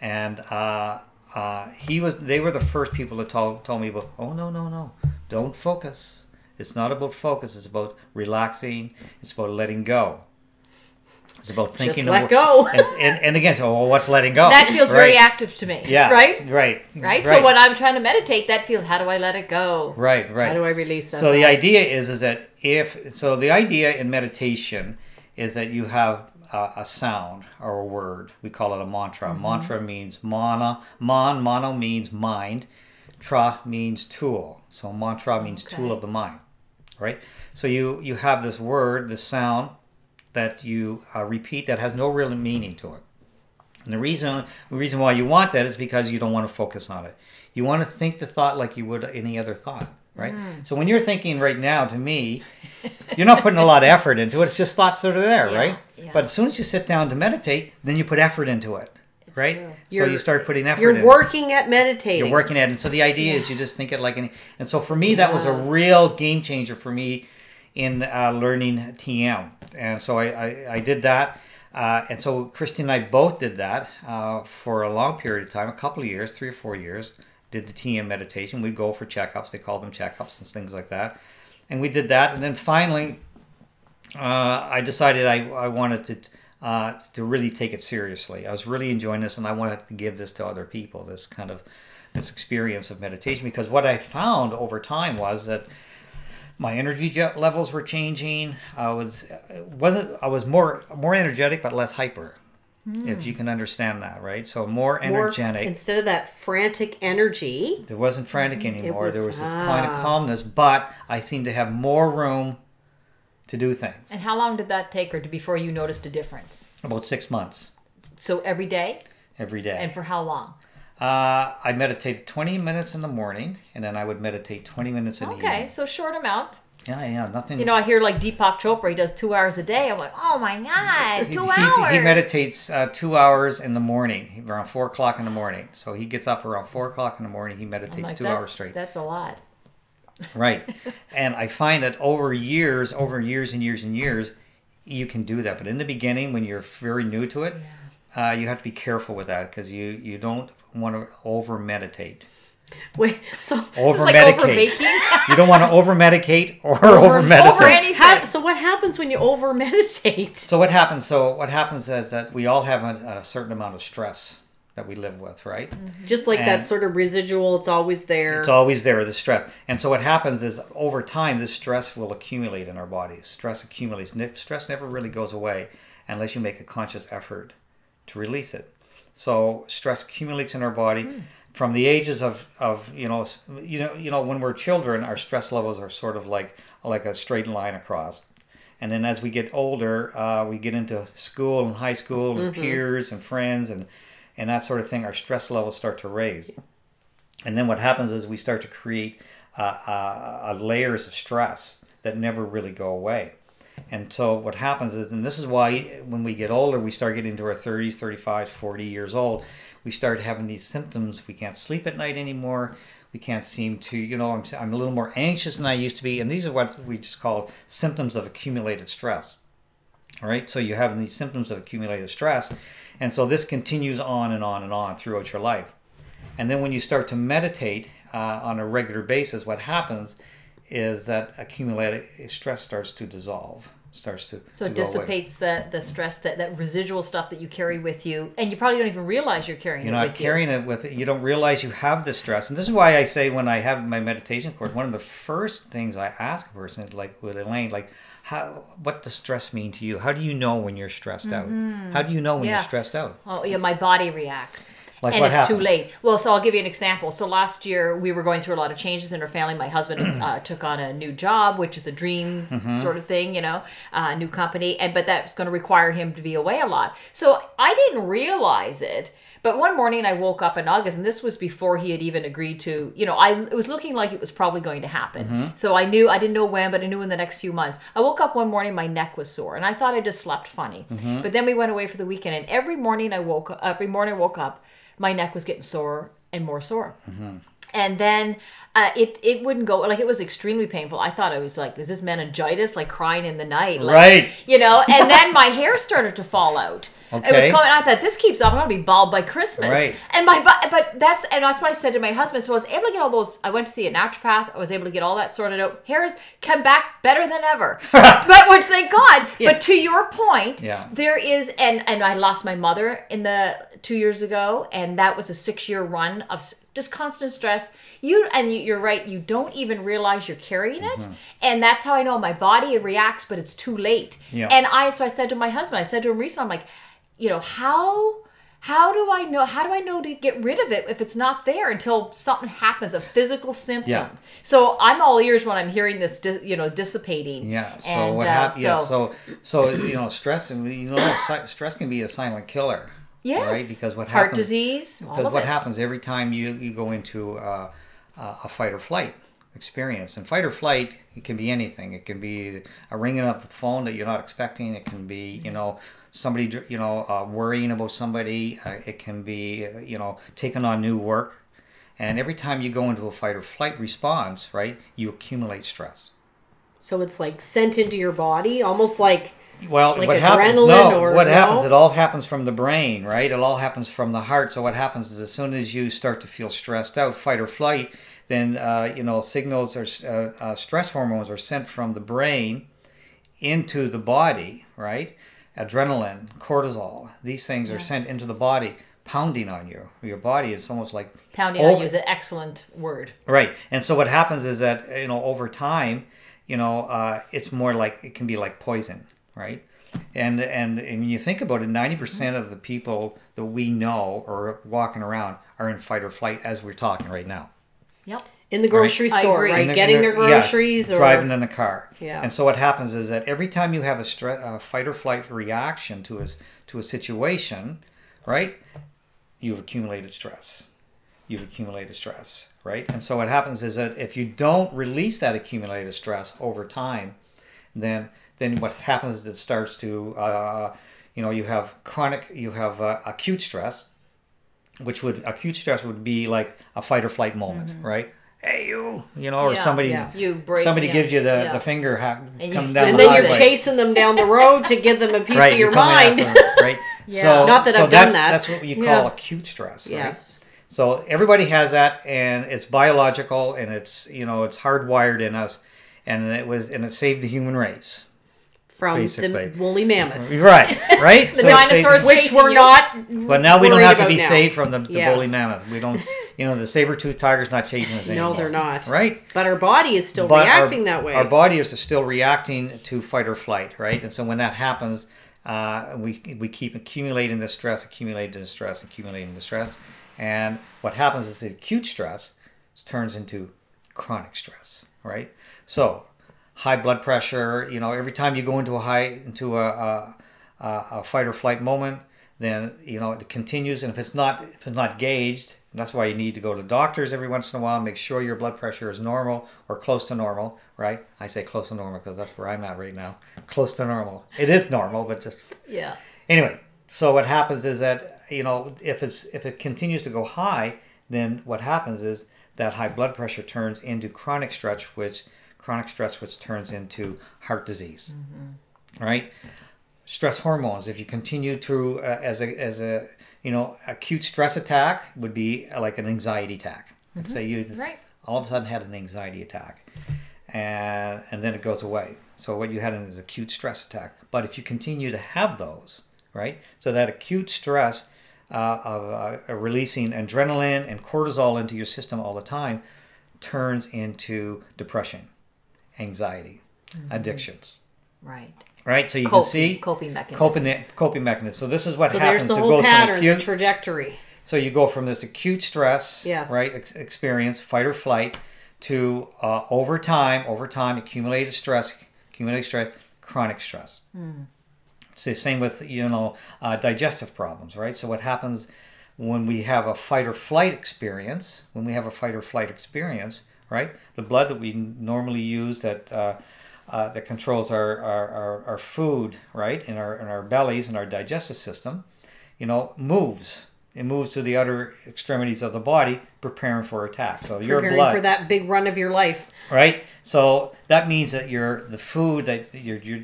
Speaker 3: and uh, uh, he was they were the first people to told told me about. Oh no no no! Don't focus. It's not about focus. It's about relaxing. It's about letting go. It's about thinking.
Speaker 1: let
Speaker 3: of,
Speaker 1: go.
Speaker 3: And, and, again, so well, what's letting go?
Speaker 2: That feels very active to me.
Speaker 3: Yeah.
Speaker 2: Right?
Speaker 3: Right.
Speaker 2: Right? So when I'm trying to meditate, that feels how do I let it go?
Speaker 3: Right. Right.
Speaker 1: How do I release that?
Speaker 3: So the idea is is that if so, the idea in meditation is that you have uh, a sound or a word. We call it a mantra.
Speaker 1: Mm-hmm.
Speaker 3: Mantra means mana. Man mono means mind. Tra means tool. So mantra means tool of the mind. Right. So you you have this word, this sound that you uh, repeat that has no real meaning to it. And the reason the reason why you want that is because you don't want to focus on it. You want to think the thought like you would any other thought, right?
Speaker 2: Mm.
Speaker 3: So when you're thinking right now, to me, you're not putting a lot of effort into it. It's just thoughts that are there,
Speaker 2: Yeah,
Speaker 3: right?
Speaker 2: yeah.
Speaker 3: But as soon as you sit down to meditate, then you put effort into it, right?
Speaker 2: true.
Speaker 3: So
Speaker 1: You're-
Speaker 3: you start putting effort.
Speaker 1: You're
Speaker 3: in.
Speaker 1: working at meditating.
Speaker 3: You're working at it. And so the idea is you just think it like any. And so for me, that was a real game changer for me in uh, learning TM. And so I, I, I did that. Uh, and so Christine and I both did that uh, for a long period of time, a couple of years, three or four years. Did the TM meditation. We'd go for checkups. They call them checkups and things like that. And we did that. And then finally, uh, I decided I, I wanted to uh, to really take it seriously. I was really enjoying this, and I wanted to give this to other people. This kind of this experience of meditation, because what I found over time was that my energy jet levels were changing. I was wasn't I was more more energetic but less hyper. If you can understand that, right? So more
Speaker 1: Hmm. More-
Speaker 3: energetic.
Speaker 1: instead of that frantic energy.
Speaker 3: there wasn't frantic anymore.
Speaker 1: was-
Speaker 3: there was this kind of
Speaker 1: ah.
Speaker 3: calmness, but I seemed to have more room to do things.
Speaker 2: And how long did that take her to before you noticed a difference?
Speaker 3: About six months
Speaker 2: So every day?
Speaker 3: every day.
Speaker 2: And for how long?
Speaker 3: Uh, I meditated 20 minutes in the morning, and then I would meditate 20 minutes in the
Speaker 2: Okay, so short amount.
Speaker 3: Yeah, yeah, nothing.
Speaker 2: You know, I hear like Deepak Chopra, he does two hours a day. I'm like, oh my God,
Speaker 3: he,
Speaker 2: two
Speaker 3: he-
Speaker 2: hours.
Speaker 3: He, meditates uh, two hours in the morning, around four o'clock in the morning. So he gets up around four o'clock in the morning. He meditates
Speaker 2: like,
Speaker 3: two hours straight.
Speaker 2: That's a lot.
Speaker 3: Right. and I find that over years, over years and years and years, you can do that. But in the beginning, when you're very new to it, uh, you have to be careful with that because you you don't want to over meditate.
Speaker 1: Wait, so
Speaker 3: Over
Speaker 2: This is like over
Speaker 3: medicate.
Speaker 2: baking.
Speaker 3: you don't want to over medicate or over medicate.
Speaker 2: over anything.
Speaker 1: so what happens when you over meditate?
Speaker 3: So what happens? So what happens is that we all have a, a certain amount of stress that we live with, right? Mm-hmm.
Speaker 1: Just like that sort of residual, it's always there.
Speaker 3: It's always there, the stress. And so what happens is over time, this stress will accumulate in our bodies. Stress accumulates. Stress never really goes away unless you make a conscious effort to release it. So stress accumulates in our body. From the ages of, of you know you know you know when we're children our stress levels are sort of like like a straight line across and then as we get older uh, we get into school and high school and peers and friends and and that sort of thing our stress levels start to raise and then what happens is we start to create uh, uh, uh, layers of stress that never really go away. And so what happens is, and this is why when we get older, we start getting into our 30s, 35s, 40 years old, we start having these symptoms. We can't sleep at night anymore. We can't seem to, you know, I'm, I'm a little more anxious than I used to be. And these are what we just call symptoms of accumulated stress. All right, so you have these symptoms of accumulated stress. And so this continues on and on and on throughout your life. And then when you start to meditate uh, on a regular basis, what happens is that accumulated stress starts to dissolve, starts to
Speaker 2: So it dissipates the, the stress, that, that residual stuff that you carry with you. And you probably don't even realize you're carrying it with You're not
Speaker 3: carrying it with it. You don't realize you have the stress. And this is why I say when I have my meditation course, one of the first things I ask a person is like with Elaine, like, how, what does stress mean to you? How do you know when you're stressed out? Mm-hmm. How do you know when
Speaker 2: Yeah.
Speaker 3: you're stressed out?
Speaker 2: Oh, yeah, my body reacts.
Speaker 3: Like
Speaker 2: and it's too late. Well, so I'll give you an example. So last year we were going through a lot of changes in our family. My husband uh, took on a new job, which is a dream
Speaker 3: Mm-hmm.
Speaker 2: sort of thing, you know, uh, new company, and but that's going to require him to be away a lot. So I didn't realize it. But one morning I woke up in August, and this was before he had even agreed to, you know, I it was looking like it was probably going to happen.
Speaker 3: Mm-hmm.
Speaker 2: So I knew I didn't know when, but I knew in the next few months. I woke up one morning, my neck was sore, and I thought I just slept funny.
Speaker 3: Mm-hmm.
Speaker 2: But then we went away for the weekend, and every morning I woke up, every morning I woke up, my neck was getting sore and more sore. Mm-hmm. And then uh, it it wouldn't go like it was extremely painful. I thought I was like, is this meningitis? Like crying in the night, like,
Speaker 3: Right.
Speaker 2: You know. And then my hair started to fall out. Okay. It was coming. I thought this keeps up. I'm gonna be bald by Christmas.
Speaker 3: Right.
Speaker 2: And my but but that's and that's what I said to my husband. So I was able to get all those. I went to see a naturopath. I was able to get all that sorted out. Hair's come back better than ever. but which thank God. But to your point,
Speaker 3: Yeah.
Speaker 2: there is and and I lost my mother in the two years ago, and that was a six year run of just constant stress. You and you, you're right. You don't even realize you're carrying it,
Speaker 3: Mm-hmm.
Speaker 2: and that's how I know my body reacts, but it's too late.
Speaker 3: Yeah.
Speaker 2: And I so I said to my husband, I said to him recently, I'm like, you know how. How do I know? How do I know to get rid of it if it's not there until something happens, a physical symptom?
Speaker 3: Yeah.
Speaker 2: So I'm all ears when I'm hearing this, you know, dissipating.
Speaker 3: Yeah. So
Speaker 2: And,
Speaker 3: what
Speaker 2: uh,
Speaker 3: happens? Yeah.
Speaker 2: so-
Speaker 3: So so you know, stress and you know, stress can be a silent killer.
Speaker 2: Yes.
Speaker 3: Right. Because what
Speaker 2: heart
Speaker 3: happens?
Speaker 2: disease. all
Speaker 3: Because what
Speaker 2: it.
Speaker 3: happens every time you you go into uh, uh, a fight or flight experience, and fight or flight, it can be anything. It can be a ringing up the phone that you're not expecting. It can be you know somebody you know uh, worrying about somebody. Uh, it can be uh, you know taking on new work. And every time you go into a fight or flight response, right, you accumulate stress.
Speaker 1: So it's like sent into your body, almost like
Speaker 3: Well,
Speaker 1: Like
Speaker 3: what happens?
Speaker 1: adrenaline
Speaker 3: No,
Speaker 1: or
Speaker 3: what
Speaker 1: no?
Speaker 3: happens? It all happens from the brain, right? It all happens from the heart. So what happens is, as soon as you start to feel stressed out, fight or flight, then uh, you know signals or uh, uh, stress hormones are sent from the brain into the body, right? Adrenaline, cortisol, these things are sent into the body, pounding on you. Your body is almost like
Speaker 2: Pounding on you is an excellent word.
Speaker 3: Right. And so what happens is that you know over time, you know, uh, it's more like it can be like poison, right? And and, and when you think about it, ninety percent of the people that we know or walking around are in fight or flight as we're talking right now.
Speaker 2: Yep.
Speaker 1: in the grocery
Speaker 2: I
Speaker 1: store, right?
Speaker 3: The-
Speaker 1: Getting
Speaker 3: in
Speaker 1: their
Speaker 3: the- yeah,
Speaker 1: groceries or
Speaker 3: driving in a car.
Speaker 1: Yeah.
Speaker 3: And so what happens is that every time you have a, stre- a fight or flight reaction to a s- to a situation, right? You've accumulated stress. You've accumulated stress, right? And so what happens is that if you don't release that accumulated stress over time, then then what happens is it starts to uh, you know you have chronic you have uh, acute stress which would acute stress would be like a fight or flight moment right hey you you know or
Speaker 2: Mm-hmm. Yeah,
Speaker 3: somebody
Speaker 1: yeah.
Speaker 2: You break.
Speaker 3: somebody
Speaker 2: yeah,
Speaker 3: gives you the, the finger ha-
Speaker 2: And
Speaker 3: coming
Speaker 2: you-
Speaker 3: down
Speaker 1: and
Speaker 3: the
Speaker 1: then you're chasing them down the road to give them a piece
Speaker 3: right
Speaker 1: of your mind.
Speaker 3: them, right
Speaker 2: Yeah.
Speaker 3: so
Speaker 1: Not that
Speaker 3: so
Speaker 1: I've done
Speaker 3: that's,
Speaker 1: that.
Speaker 3: that's what you call acute stress right?
Speaker 1: yes.
Speaker 3: So everybody has that, and it's biological, and it's you know it's hardwired in us, and it was and it saved the human race.
Speaker 1: From
Speaker 3: Basically.
Speaker 1: the woolly mammoth.
Speaker 3: Right, right.
Speaker 2: The
Speaker 3: So
Speaker 2: dinosaurs
Speaker 1: Which were not
Speaker 3: But now we don't have to be
Speaker 1: now.
Speaker 3: saved from the, the
Speaker 1: Yes.
Speaker 3: woolly mammoth. We don't, you know, the saber tooth tiger's not chasing us anymore.
Speaker 1: No, they're not.
Speaker 3: Right.
Speaker 1: But our body is still
Speaker 3: But our-
Speaker 1: reacting that way.
Speaker 3: Our body is still reacting to fight or flight, right? And so when that happens, uh, we we keep accumulating the stress, accumulating the stress, accumulating the stress, and what happens is the acute stress turns into chronic stress, right? So high blood pressure, you know, every time you go into a high into a, a, a a fight or flight moment, then you know it continues, and if it's not if it's not gauged, that's why you need to go to doctors every once in a while, make sure your blood pressure is normal or close to normal, right? I say close to normal because that's where I'm at right now, close to normal. It is normal, but just
Speaker 2: Yeah.
Speaker 3: anyway. So what happens is that you know if it's if it continues to go high, then what happens is that high blood pressure turns into chronic stress, which chronic stress which turns into heart disease, right? Stress hormones. If you continue through uh, as a as a you know acute stress attack would be like an anxiety attack. Let's say you just
Speaker 2: Right.
Speaker 3: all of a sudden had an anxiety attack, and and then it goes away. So what you had is an acute stress attack. But if you continue to have those, right? So that acute stress uh, of uh, releasing adrenaline and cortisol into your system all the time turns into depression, anxiety, addictions.
Speaker 2: Right.
Speaker 3: Right, so you
Speaker 2: Coping-
Speaker 3: can see
Speaker 2: coping mechanisms.
Speaker 3: Coping, coping mechanisms. So this is what
Speaker 1: so
Speaker 3: happens.
Speaker 1: there's the
Speaker 3: It
Speaker 1: whole pattern, the trajectory.
Speaker 3: so you go from this acute stress,
Speaker 1: Yes.
Speaker 3: right, ex- experience, fight or flight, to uh, over time, over time, accumulated stress, accumulated stress, chronic stress. It's same with you know uh, digestive problems, right? So what happens when we have a fight or flight experience? When we have a fight or flight experience, right? The blood that we normally use that uh, uh, that controls our, our, our, our food, right, in our in our bellies and our digestive system, you know, moves it moves to the other extremities of the body, preparing for attack. So your
Speaker 1: Preparing
Speaker 3: blood,
Speaker 1: for that big run of your life.
Speaker 3: right? So that means that your the food that you're, you're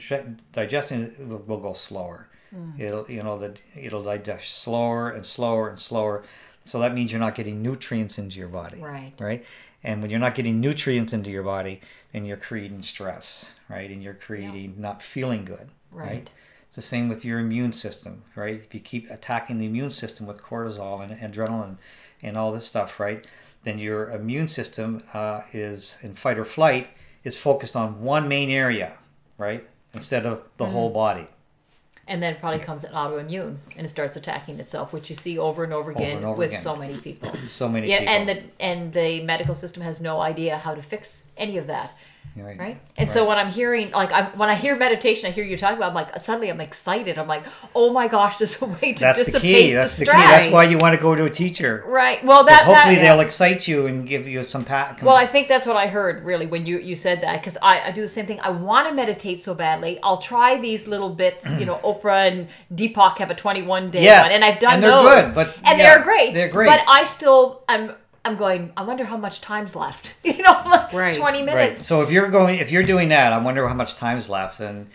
Speaker 3: digesting will, will go slower. Mm. It'll you know that it'll digest slower and slower and slower. So that means you're not getting nutrients into your body.
Speaker 2: Right.
Speaker 3: Right. And when you're not getting nutrients into your body, then you're creating stress, right? And you're creating not feeling good.
Speaker 2: Right.
Speaker 3: It's the same with your immune system, right? If you keep attacking the immune system with cortisol and adrenaline and all this stuff, right? Then your immune system uh, is in fight or flight is focused on one main area, right? Instead of the whole body.
Speaker 2: And then it probably comes an autoimmune and it starts attacking itself, which you see over and over again
Speaker 3: and over
Speaker 2: with
Speaker 3: again.
Speaker 2: so many people.
Speaker 3: So many
Speaker 2: Yeah,
Speaker 3: people.
Speaker 2: and the and the medical system has no idea how to fix any of that,
Speaker 3: right.
Speaker 2: right? And so when I'm hearing like I'm, when I hear meditation, I hear you talking about, I'm like suddenly I'm excited. I'm like, oh my gosh, there's a way to
Speaker 3: That's the
Speaker 2: dissipate
Speaker 3: key. That's
Speaker 2: the
Speaker 3: the key.
Speaker 2: stress.
Speaker 3: That's why you want to go to a teacher.
Speaker 2: Right. Well, that
Speaker 3: hopefully
Speaker 2: that,
Speaker 3: they'll
Speaker 2: yes.
Speaker 3: excite you and give you some pat.
Speaker 2: Well, I think that's what I heard really when you, you said that because I, I do the same thing. I want to meditate so badly. I'll try these little bits. You know, Oprah and Deepak have a 21 day
Speaker 3: Yes,
Speaker 2: one, and I've done
Speaker 3: and they're
Speaker 2: those.
Speaker 3: good, but
Speaker 2: and
Speaker 3: yeah,
Speaker 2: they're great.
Speaker 3: they're great.
Speaker 2: But I still I'm I'm going. I wonder how much time's left. You know, like
Speaker 1: Right.
Speaker 2: 20
Speaker 3: Right.
Speaker 2: minutes.
Speaker 3: So if you're going, if you're doing that, I wonder how much time's left, and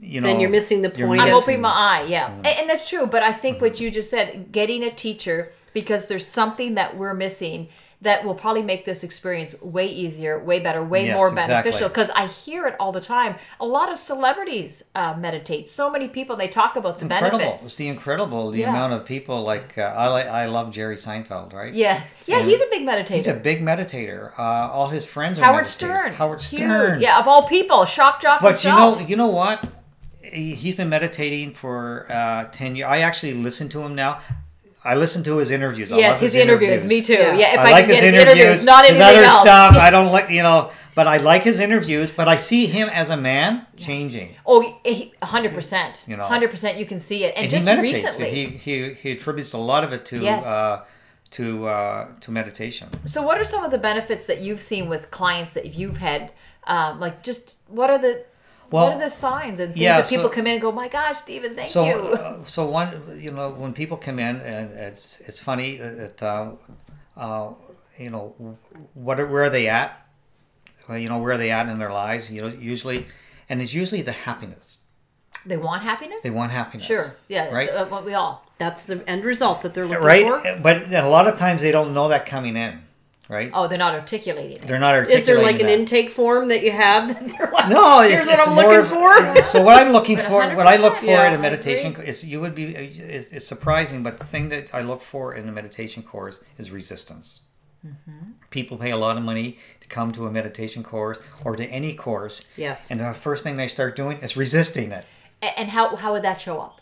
Speaker 3: you know,
Speaker 1: Then you're missing the
Speaker 3: you're
Speaker 1: point
Speaker 2: I'm
Speaker 1: of-
Speaker 2: opening my eye, yeah,
Speaker 3: Mm-hmm.
Speaker 2: and, and that's true. But I think what you just said, getting a teacher because there's something that we're missing that will probably make this experience way easier, way better, way
Speaker 3: Yes,
Speaker 2: more beneficial. Because I hear it all the time. A lot of celebrities uh, meditate. So many people they talk about the
Speaker 3: incredible.
Speaker 2: benefits.
Speaker 3: It's the incredible the
Speaker 2: Yeah.
Speaker 3: amount of people like uh, I like I love Jerry Seinfeld, right?
Speaker 2: Yes, yeah, he's a big meditator.
Speaker 3: He's a big meditator. Uh, all his friends are
Speaker 2: Howard
Speaker 3: meditators.
Speaker 2: Stern.
Speaker 3: Howard
Speaker 2: Huge.
Speaker 3: Stern.
Speaker 2: Yeah, of all people, shock jock
Speaker 3: But you know, you know what? He, he's been meditating for uh, ten years. I actually listen to him now. I listen to his interviews. I
Speaker 2: yes,
Speaker 3: love
Speaker 2: his interviews. Me too.
Speaker 1: Yeah.
Speaker 2: Yeah, if
Speaker 3: I,
Speaker 2: I,
Speaker 3: like
Speaker 2: can
Speaker 3: his
Speaker 2: get the
Speaker 3: interviews.
Speaker 2: interviews, not
Speaker 3: his other
Speaker 2: else.
Speaker 3: stuff. I don't like, you know, but I like his interviews. But I see him as a man changing,
Speaker 2: Oh, hundred percent.
Speaker 3: You know.
Speaker 2: hundred percent. You can see it, and,
Speaker 3: and
Speaker 2: just
Speaker 3: he
Speaker 2: recently.
Speaker 3: He, he he attributes a lot of it to
Speaker 2: Yes.
Speaker 3: uh, to uh, to meditation.
Speaker 2: So, what are some of the benefits that you've seen with clients that you've had? Um, like, just what are the
Speaker 3: Well,
Speaker 2: what are the signs and things
Speaker 3: yeah,
Speaker 2: that people
Speaker 3: so-
Speaker 2: come in and go, "My gosh, Stephen, thank
Speaker 3: So,
Speaker 2: you."
Speaker 3: uh, so one, you know, when people come in, and it's it's funny that, uh, uh, you know, what are, where are they at? You know, where are they at in their lives? You know, usually, and it's usually the happiness.
Speaker 2: they want happiness.
Speaker 3: They want happiness.
Speaker 2: Sure. Yeah.
Speaker 3: Right.
Speaker 2: Uh, what we all.
Speaker 1: That's the end result that they're looking
Speaker 3: Right.
Speaker 1: for.
Speaker 3: But a lot of times they don't know that coming in. Right.
Speaker 2: Oh, they're not articulating it.
Speaker 3: They're not articulating.
Speaker 1: Is there like an
Speaker 3: that.
Speaker 1: intake form that you have that they're like,
Speaker 3: No, it's,
Speaker 1: here's what
Speaker 3: it's
Speaker 1: I'm
Speaker 3: more
Speaker 1: looking
Speaker 3: of-
Speaker 1: for?
Speaker 3: So what I'm looking for, what I look for
Speaker 1: yeah,
Speaker 3: in a meditation
Speaker 1: agree.
Speaker 3: is you would be. It's, it's surprising, but the thing that I look for in a meditation course is resistance.
Speaker 1: Mm-hmm.
Speaker 3: People pay a lot of money to come to a meditation course or to any course,
Speaker 1: Yes.
Speaker 3: and the first thing they start doing is resisting it.
Speaker 2: And how how would that show up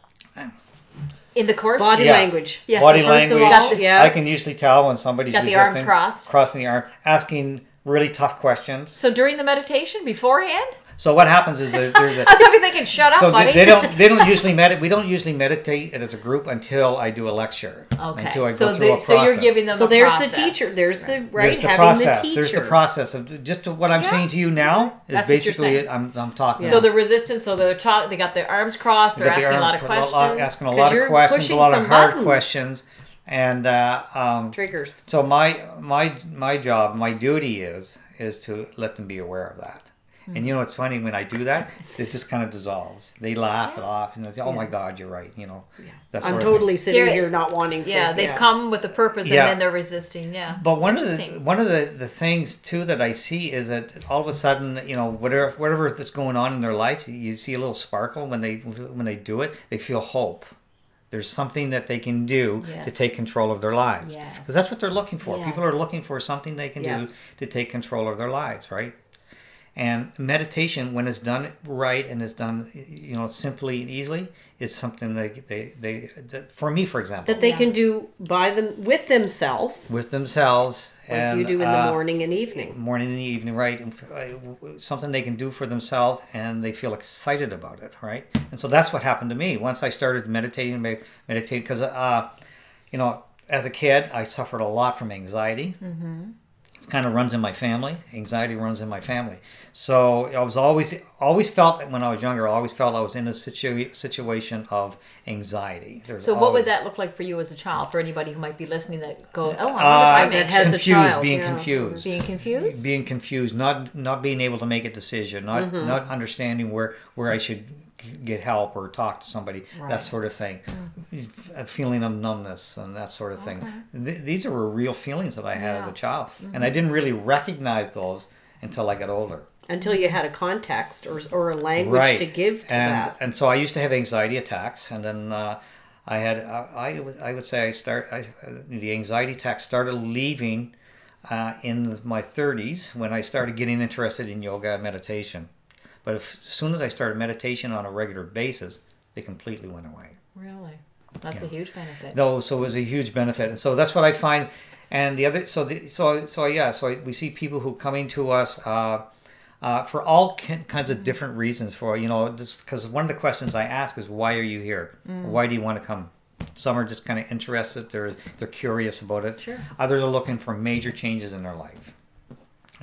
Speaker 2: in the course?
Speaker 1: Body
Speaker 3: Yeah.
Speaker 1: language.
Speaker 2: Yes.
Speaker 3: Body
Speaker 2: so
Speaker 3: language.
Speaker 1: all, yes.
Speaker 3: I can usually tell when somebody's
Speaker 2: Got the arms crossed.
Speaker 3: crossing the arm, asking really tough questions.
Speaker 2: So during the meditation beforehand,
Speaker 3: So what happens is there, there's a
Speaker 2: I was probably thinking, "Shut up,
Speaker 3: so
Speaker 2: buddy."
Speaker 3: they, they don't they don't usually med- we don't usually meditate as a group until I do a lecture.
Speaker 2: Okay.
Speaker 3: Until I go
Speaker 2: so
Speaker 3: through
Speaker 2: they-
Speaker 3: a process.
Speaker 2: so you're giving them.
Speaker 1: So
Speaker 2: a
Speaker 1: there's
Speaker 2: process.
Speaker 1: the teacher. There's the right
Speaker 3: There's the
Speaker 1: having
Speaker 3: process.
Speaker 1: the teacher.
Speaker 3: There's the process of just what I'm
Speaker 2: Yeah.
Speaker 3: saying to you now is
Speaker 2: That's what you're
Speaker 3: basically. I'm, I'm talking.
Speaker 2: So the resistance. So they're talk. They got their arms crossed. They're
Speaker 3: Got the
Speaker 2: asking a lot
Speaker 3: arms
Speaker 2: of
Speaker 3: cro-
Speaker 2: questions.
Speaker 3: asking a
Speaker 1: 'Cause
Speaker 3: lot of
Speaker 1: you're
Speaker 3: questions, a
Speaker 1: pushing
Speaker 3: lot of
Speaker 1: some
Speaker 3: hard
Speaker 1: buttons.
Speaker 3: questions, and uh, um,
Speaker 1: Triggers.
Speaker 3: so my my my job, my duty is is to let them be aware of that. Hmm. And you know, it's funny when I do that, it just kind of dissolves. They laugh it off, and they say, "Oh my God, you're right." You know, that
Speaker 1: I'm
Speaker 3: sort of thing.
Speaker 1: totally sitting
Speaker 2: Here-
Speaker 1: here not wanting to.
Speaker 2: Yeah, they've come with a purpose
Speaker 3: Yeah.
Speaker 2: and then they're resisting. Yeah.
Speaker 3: But one of the one of the, the things too that I see is that all of a sudden, you know, whatever whatever that's going on in their lives, you see a little sparkle when they when they do it. They feel hope. There's something that they can do to take control of their lives.
Speaker 2: Yes.
Speaker 3: Because that's what they're looking for. People are looking for something they can
Speaker 1: Yes.
Speaker 3: do to take control of their lives, right? And meditation, when it's done right and it's done, you know, simply and easily, is something they they they. That, for me, for example,
Speaker 1: that they
Speaker 2: Yeah.
Speaker 1: can do by them with themselves,
Speaker 3: with themselves,
Speaker 1: like
Speaker 3: and
Speaker 1: you do in
Speaker 3: uh,
Speaker 1: the morning and evening.
Speaker 3: morning and evening, right? And uh, something they can do for themselves, and they feel excited about it, right? And so that's what happened to me once I started meditating, meditating because, uh, you know, as a kid, I suffered a lot from anxiety, it kind of runs in my family. Anxiety runs in my family. So I was always always felt when I was younger. I always felt I was in a situ- situation of anxiety. There's
Speaker 2: So what
Speaker 3: always-
Speaker 2: would that look like for you as a child? For anybody who might be listening that go, oh, I wonder
Speaker 3: Uh,
Speaker 2: if anxious."
Speaker 1: has a
Speaker 3: confused,
Speaker 1: child,
Speaker 3: being
Speaker 1: yeah.
Speaker 3: confused,
Speaker 2: being confused.
Speaker 3: being confused, not not being able to make a decision, not
Speaker 2: Mm-hmm.
Speaker 3: not understanding where where I should get help or talk to somebody,
Speaker 2: Right. Mm-hmm.
Speaker 3: that sort of thing. A feeling of numbness and that sort of thing. Th- these are real feelings that I had as
Speaker 2: Yeah. Mm-hmm.
Speaker 3: a child, and I didn't really recognize those until I got older.
Speaker 1: Until you had a context or, or a language to give to
Speaker 3: and
Speaker 1: that.
Speaker 3: and so I used to have anxiety attacks, and then uh, I had I, I would I would say I start I, the anxiety attacks started leaving uh, in my 30s when I started getting interested in yoga and meditation. But if, as soon as I started meditation on a regular basis, they completely went away.
Speaker 2: Really, that's a huge benefit.
Speaker 3: No, so it was a huge benefit, and so that's what I find. And the other, so the, so so yeah, so we see people who coming to us uh, uh, for all kin- kinds of different reasons. For you know, because one of the questions I ask is, why are you here? Why do you want to come? Some are just kind of interested. They're they're curious about it.
Speaker 2: Sure.
Speaker 3: Others are looking for major changes in their life.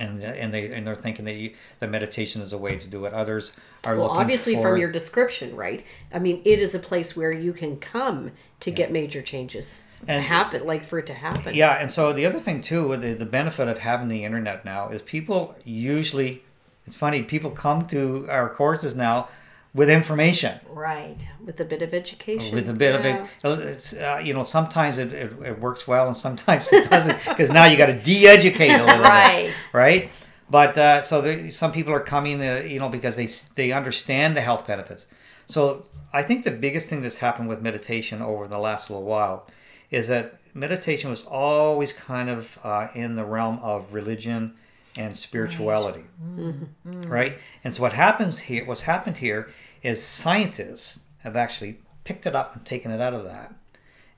Speaker 3: And, and they and they're thinking that you, that meditation is a way to do it. Others are looking for.
Speaker 1: Well, obviously,
Speaker 3: for,
Speaker 1: from your description, right? I mean, it is a place where you can come to get major changes
Speaker 3: And
Speaker 1: happen, like for it to happen.
Speaker 3: Yeah, and so the other thing too, with the, the benefit of having the internet now is people usually, it's funny, people come to our courses now with information,
Speaker 2: Right.
Speaker 1: with a bit of education.
Speaker 3: with a bit
Speaker 1: Yeah.
Speaker 3: of it. It's, uh, you know, sometimes it, it, it works well and sometimes it doesn't because now you got to de-educate a little bit,
Speaker 2: Right.
Speaker 3: right? But uh, so there, some people are coming, uh, you know, because they they understand the health benefits. So I think the biggest thing that's happened with meditation over the last little while is that meditation was always kind of uh, in the realm of religion and spirituality, mm-hmm. right? And so what happens here, what's happened here, is scientists have actually picked it up and taken it out of that,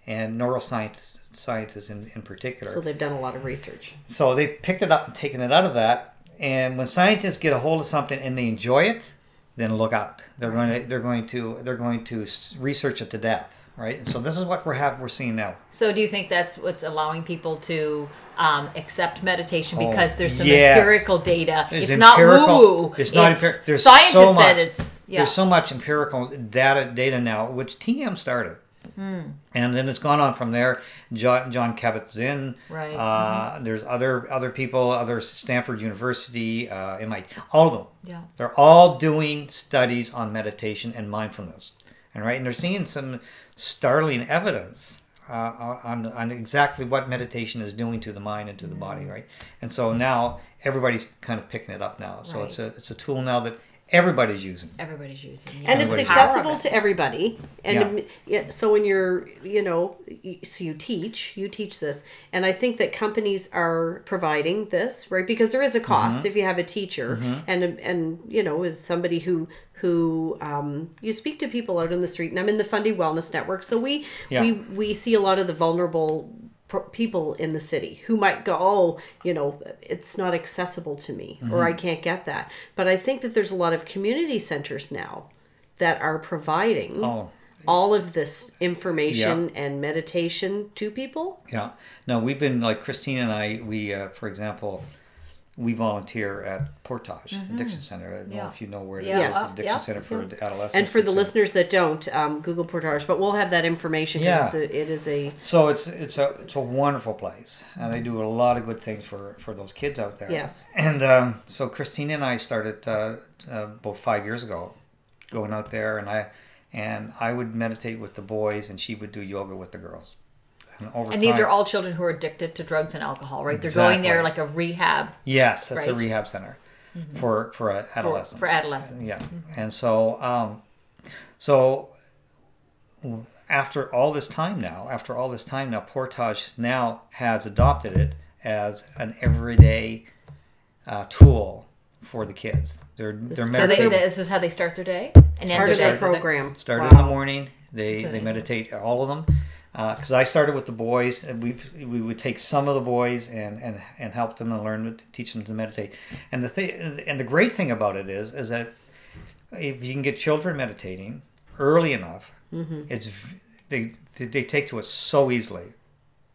Speaker 3: and neuroscientists, scientists in, in particular.
Speaker 1: So they've done a lot of research.
Speaker 3: So they picked it up and taken it out of that. And when scientists get a hold of something and they enjoy it, then look out. They're going to they're going to they're going to research it to death, right? And so this is what we're have we're seeing now.
Speaker 2: So do you think that's what's allowing people to um, accept meditation
Speaker 3: Oh,
Speaker 2: because there's some
Speaker 3: yes.
Speaker 2: empirical data?
Speaker 3: There's
Speaker 2: it's not
Speaker 3: empirical-
Speaker 2: woo woo.
Speaker 3: It's not. empir- there's
Speaker 2: scientists
Speaker 3: so much,
Speaker 2: said it's yeah.
Speaker 3: There's so much empirical data data now, which TM started.
Speaker 2: Hmm.
Speaker 3: And then it's gone on from there. John, John Kabat-Zinn.
Speaker 2: Right.
Speaker 3: Uh, There's other other people, other Stanford University, uh, MIT, all of them.
Speaker 2: Yeah.
Speaker 3: They're all doing studies on meditation and mindfulness, and right, and they're seeing some startling evidence uh, on on exactly what meditation is doing to the mind and to the
Speaker 2: Mm.
Speaker 3: body, right? And so now everybody's kind of picking it up now. So it's a it's a tool now that everybody's using.
Speaker 2: Everybody's using.
Speaker 1: and
Speaker 2: yeah.
Speaker 1: it's accessible
Speaker 2: it.
Speaker 1: to everybody and
Speaker 3: Yeah.
Speaker 1: so when you're you know so you teach you teach this and i think that companies are providing this right because there is a cost
Speaker 3: Mm-hmm.
Speaker 1: if you have a teacher and and you know is somebody who who um, you speak to people out in the street and i'm in the fundy wellness network so we
Speaker 3: Yeah.
Speaker 1: we we see a lot of the vulnerable people in the city who might go oh you know it's not accessible to me
Speaker 3: Mm-hmm.
Speaker 1: or i can't get that but i think that there's a lot of community centers now that are providing
Speaker 3: Oh.
Speaker 1: all of this information and meditation to people
Speaker 3: Yeah. Now we've been like Christine and I. We, uh, for example, we volunteer at Portage Addiction Center. I don't know if you know where it is.
Speaker 2: Yeah.
Speaker 1: Yes.
Speaker 3: Addiction
Speaker 2: Yeah.
Speaker 3: Center for adolescents.
Speaker 1: and for the
Speaker 3: too.
Speaker 1: listeners that don't um, google portage but we'll have that information.
Speaker 3: Yeah.
Speaker 1: it's a, it is a
Speaker 3: So it's it's a it's a wonderful place, and they do a lot of good things for for those kids out there.
Speaker 1: Yes.
Speaker 3: And um, so Christina and I started uh, uh, about five years ago, going out there, and I and I would meditate with the boys, and she would do yoga with the girls. And over
Speaker 2: And these
Speaker 3: time-
Speaker 2: are all children who are addicted to drugs and alcohol, right? They're going there like a rehab.
Speaker 3: Yes, that's a rehab center for for uh, adolescents.
Speaker 2: for adolescents.
Speaker 3: Yeah, and so um, so after all this time now, after all this time now, Portage now has adopted it as an everyday uh, tool for the kids. They're they're
Speaker 2: So they,
Speaker 3: meditating.
Speaker 2: this is how they start their day and end
Speaker 1: part
Speaker 2: their
Speaker 1: of their
Speaker 2: day.
Speaker 1: program
Speaker 3: Start
Speaker 1: Wow.
Speaker 3: in the morning. They they meditate all of them. Because I started with the boys, and we we would take some of the boys and, and, and help them and learn teach them to meditate. And the thing and the great thing about it is is that if you can get children meditating early enough,
Speaker 1: Mm-hmm.
Speaker 3: it's they they take to it so easily.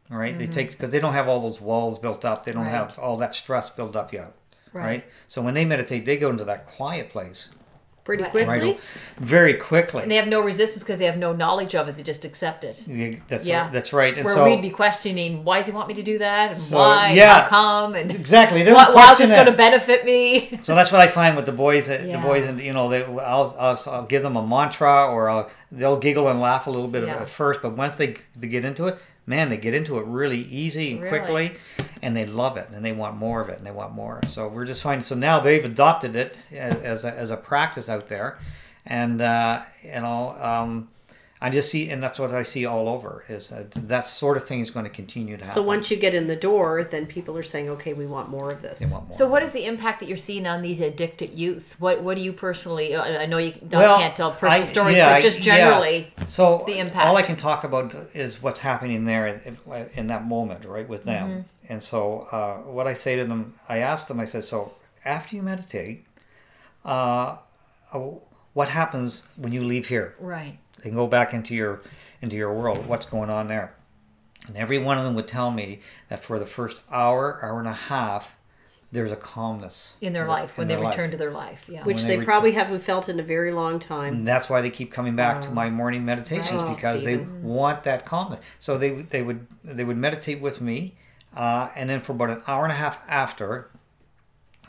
Speaker 3: right?
Speaker 2: Mm-hmm.
Speaker 3: They take because they don't have all those walls built up. They don't
Speaker 2: Right.
Speaker 3: have all that stress built up yet,
Speaker 2: Right.
Speaker 3: right. So when they meditate, they go into that quiet place
Speaker 1: Pretty
Speaker 2: Right.
Speaker 1: quickly.
Speaker 3: right very quickly.
Speaker 2: And they have no resistance because they have no knowledge of it. They just accept it.
Speaker 3: Yeah, that's
Speaker 2: Yeah.
Speaker 3: that's right. And
Speaker 2: Where
Speaker 3: so
Speaker 2: we'd be questioning, why does he want me to do that? And
Speaker 3: So,
Speaker 2: why?
Speaker 3: Yeah.
Speaker 2: how come? And
Speaker 3: exactly, they
Speaker 2: why, why is this going to benefit me?
Speaker 3: So that's what I find with the boys. uh,
Speaker 2: Yeah.
Speaker 3: The boys, and you know, they, I'll, I'll I'll give them a mantra, or I'll, they'll giggle and laugh a little bit
Speaker 2: Yeah.
Speaker 3: at first, but once they they get into it, man, they get into it really easy and
Speaker 2: Really?
Speaker 3: quickly, and they love it, and they want more of it, and they want more. So we're just finding. So now they've adopted it as, as a, as a practice out there, and uh, you know. Um, I just see, and that's what I see all over. Is that that sort of thing is going to continue to happen.
Speaker 1: So once you get in the door, then people are saying, "Okay, we want more of this."
Speaker 3: they want more.
Speaker 2: So, what is the impact that you're seeing on these addicted youth? What What do you personally? uh, I know you don't-
Speaker 3: Well,
Speaker 2: can't tell personal
Speaker 3: I-
Speaker 2: stories,
Speaker 3: yeah,
Speaker 2: but
Speaker 3: I-
Speaker 2: just
Speaker 3: yeah.
Speaker 2: generally,
Speaker 3: So
Speaker 2: the impact.
Speaker 3: all I can talk about is what's happening there in, in that moment, right, with them.
Speaker 2: Mm-hmm.
Speaker 3: And so uh, what I say to them, I ask them, I said, so after you meditate, uh, uh, what happens when you leave here
Speaker 2: right?
Speaker 3: And go back into your into your world? What's going on there? And every one of them would tell me that for the first hour, hour and a half, there's a calmness
Speaker 2: In their
Speaker 3: in
Speaker 2: life when they
Speaker 3: their life.
Speaker 2: return to their life, yeah.
Speaker 1: Which
Speaker 3: when
Speaker 1: they,
Speaker 3: they
Speaker 1: probably haven't felt in a very long time.
Speaker 3: And that's why they keep coming back to my morning meditations
Speaker 1: Right.
Speaker 3: because
Speaker 1: Stephen.
Speaker 3: they want that calmness. So they they would they would meditate with me, uh, and then for about an hour and a half after,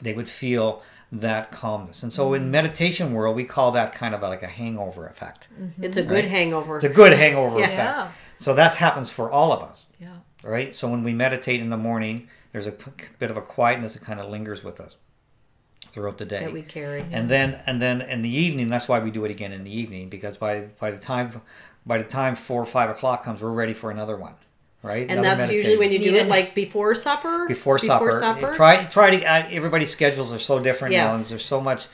Speaker 3: they would feel that calmness. And so in mm. meditation world, we call that kind of like a hangover effect. Mm-hmm.
Speaker 1: It's a good
Speaker 3: Right.
Speaker 1: hangover.
Speaker 3: It's a good hangover
Speaker 1: Yes.
Speaker 3: effect.
Speaker 2: Yeah.
Speaker 3: So that happens for all of us,
Speaker 2: Yeah.
Speaker 3: right? So when we meditate in the morning, there's a p- bit of a quietness that kind of lingers with us throughout the day
Speaker 1: that we carry.
Speaker 3: and then and then in the evening that's why we do it again in the evening because by by the time by the time four or five o'clock comes we're ready for another one right
Speaker 1: And
Speaker 3: Another
Speaker 1: that's usually when you do
Speaker 2: Even-
Speaker 1: it like before supper.
Speaker 3: before supper, try try to uh, everybody's schedules are so different now
Speaker 1: Yes.
Speaker 3: and there's so much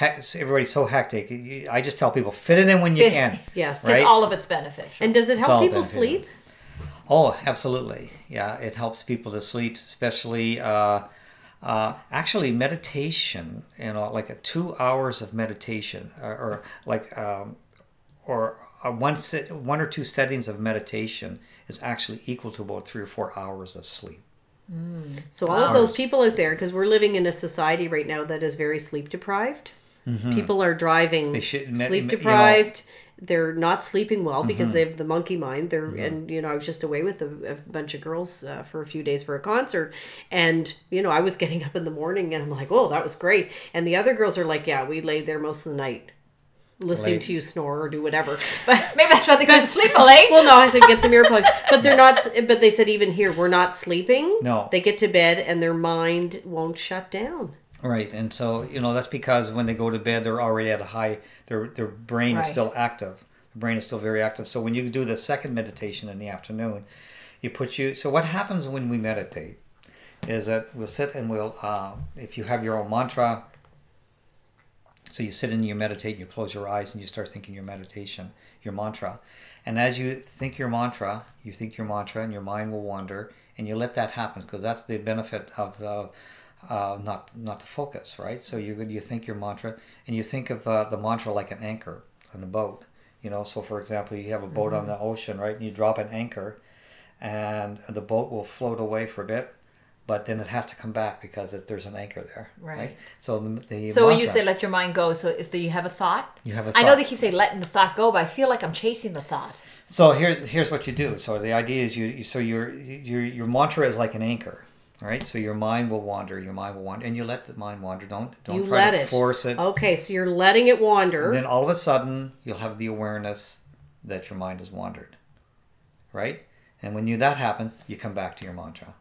Speaker 3: everybody's so hectic i just tell people fit it in when you can
Speaker 1: Yes.
Speaker 3: Right.
Speaker 2: all of it's beneficial.
Speaker 1: And does it help people
Speaker 3: beneficial.
Speaker 1: sleep?
Speaker 3: Oh, absolutely. Yeah, it helps people to sleep, especially uh, uh, actually meditation. You know, like a two hours of meditation, or, or like um, or a one sit, one or two settings of meditation is actually equal to about three or four hours of sleep.
Speaker 1: So all of those people out there, because we're living in a society right now that is very sleep deprived. People are driving
Speaker 3: Mm-hmm. They should- me-
Speaker 1: sleep
Speaker 3: you know-
Speaker 1: deprived. They're not sleeping well because
Speaker 3: Mm-hmm.
Speaker 1: they have the monkey mind. They're and you know I was just away with a, a bunch of girls uh, for a few days for a concert, and you know I was getting up in the morning and I'm like, oh that was great, and the other girls are like, yeah, we laid there most of the night, listening
Speaker 3: Late.
Speaker 1: to you snore or do whatever. But
Speaker 2: Maybe that's why they couldn't sleep all late.
Speaker 1: well, no, I said get some earplugs, but they're not. But they said even here we're not sleeping.
Speaker 3: No.
Speaker 1: they get to bed and their mind won't shut down.
Speaker 3: Right, and so you know that's because when they go to bed, they're already at a high. Their their brain
Speaker 2: Right.
Speaker 3: is still active. The brain is still very active. So when you do the second meditation in the afternoon, you put you. So what happens when we meditate is that we'll sit and we'll. Uh, if you have your own mantra, so you sit and you meditate, and you close your eyes and you start thinking your meditation, your mantra, and as you think your mantra, you think your mantra, and your mind will wander, and you let that happen because that's the benefit of the uh, not not to focus, right? So you you think your mantra, and you think of uh, the mantra like an anchor on a boat. You know, so for example, you have a boat on the ocean, right? And you drop an anchor, and the boat will float away for a bit, but then it has to come back because if there's an anchor there,
Speaker 2: Right.
Speaker 3: So the, the
Speaker 2: So when you say let your mind go, so if the, you have a thought,
Speaker 3: You have a
Speaker 2: I know they keep saying letting the thought go, but I feel like I'm chasing the thought.
Speaker 3: So here, here's what you do. So the idea is you, you so your your your mantra is like an anchor, all right? So your mind will wander, your mind will wander, and you let the mind wander. Don't don't
Speaker 1: You
Speaker 3: try
Speaker 1: let
Speaker 3: to
Speaker 1: it
Speaker 3: force it.
Speaker 1: Okay, so you're letting it wander.
Speaker 3: And then all of a sudden, you'll have the awareness that your mind has wandered, right? And when you that happens, you come back to your mantra,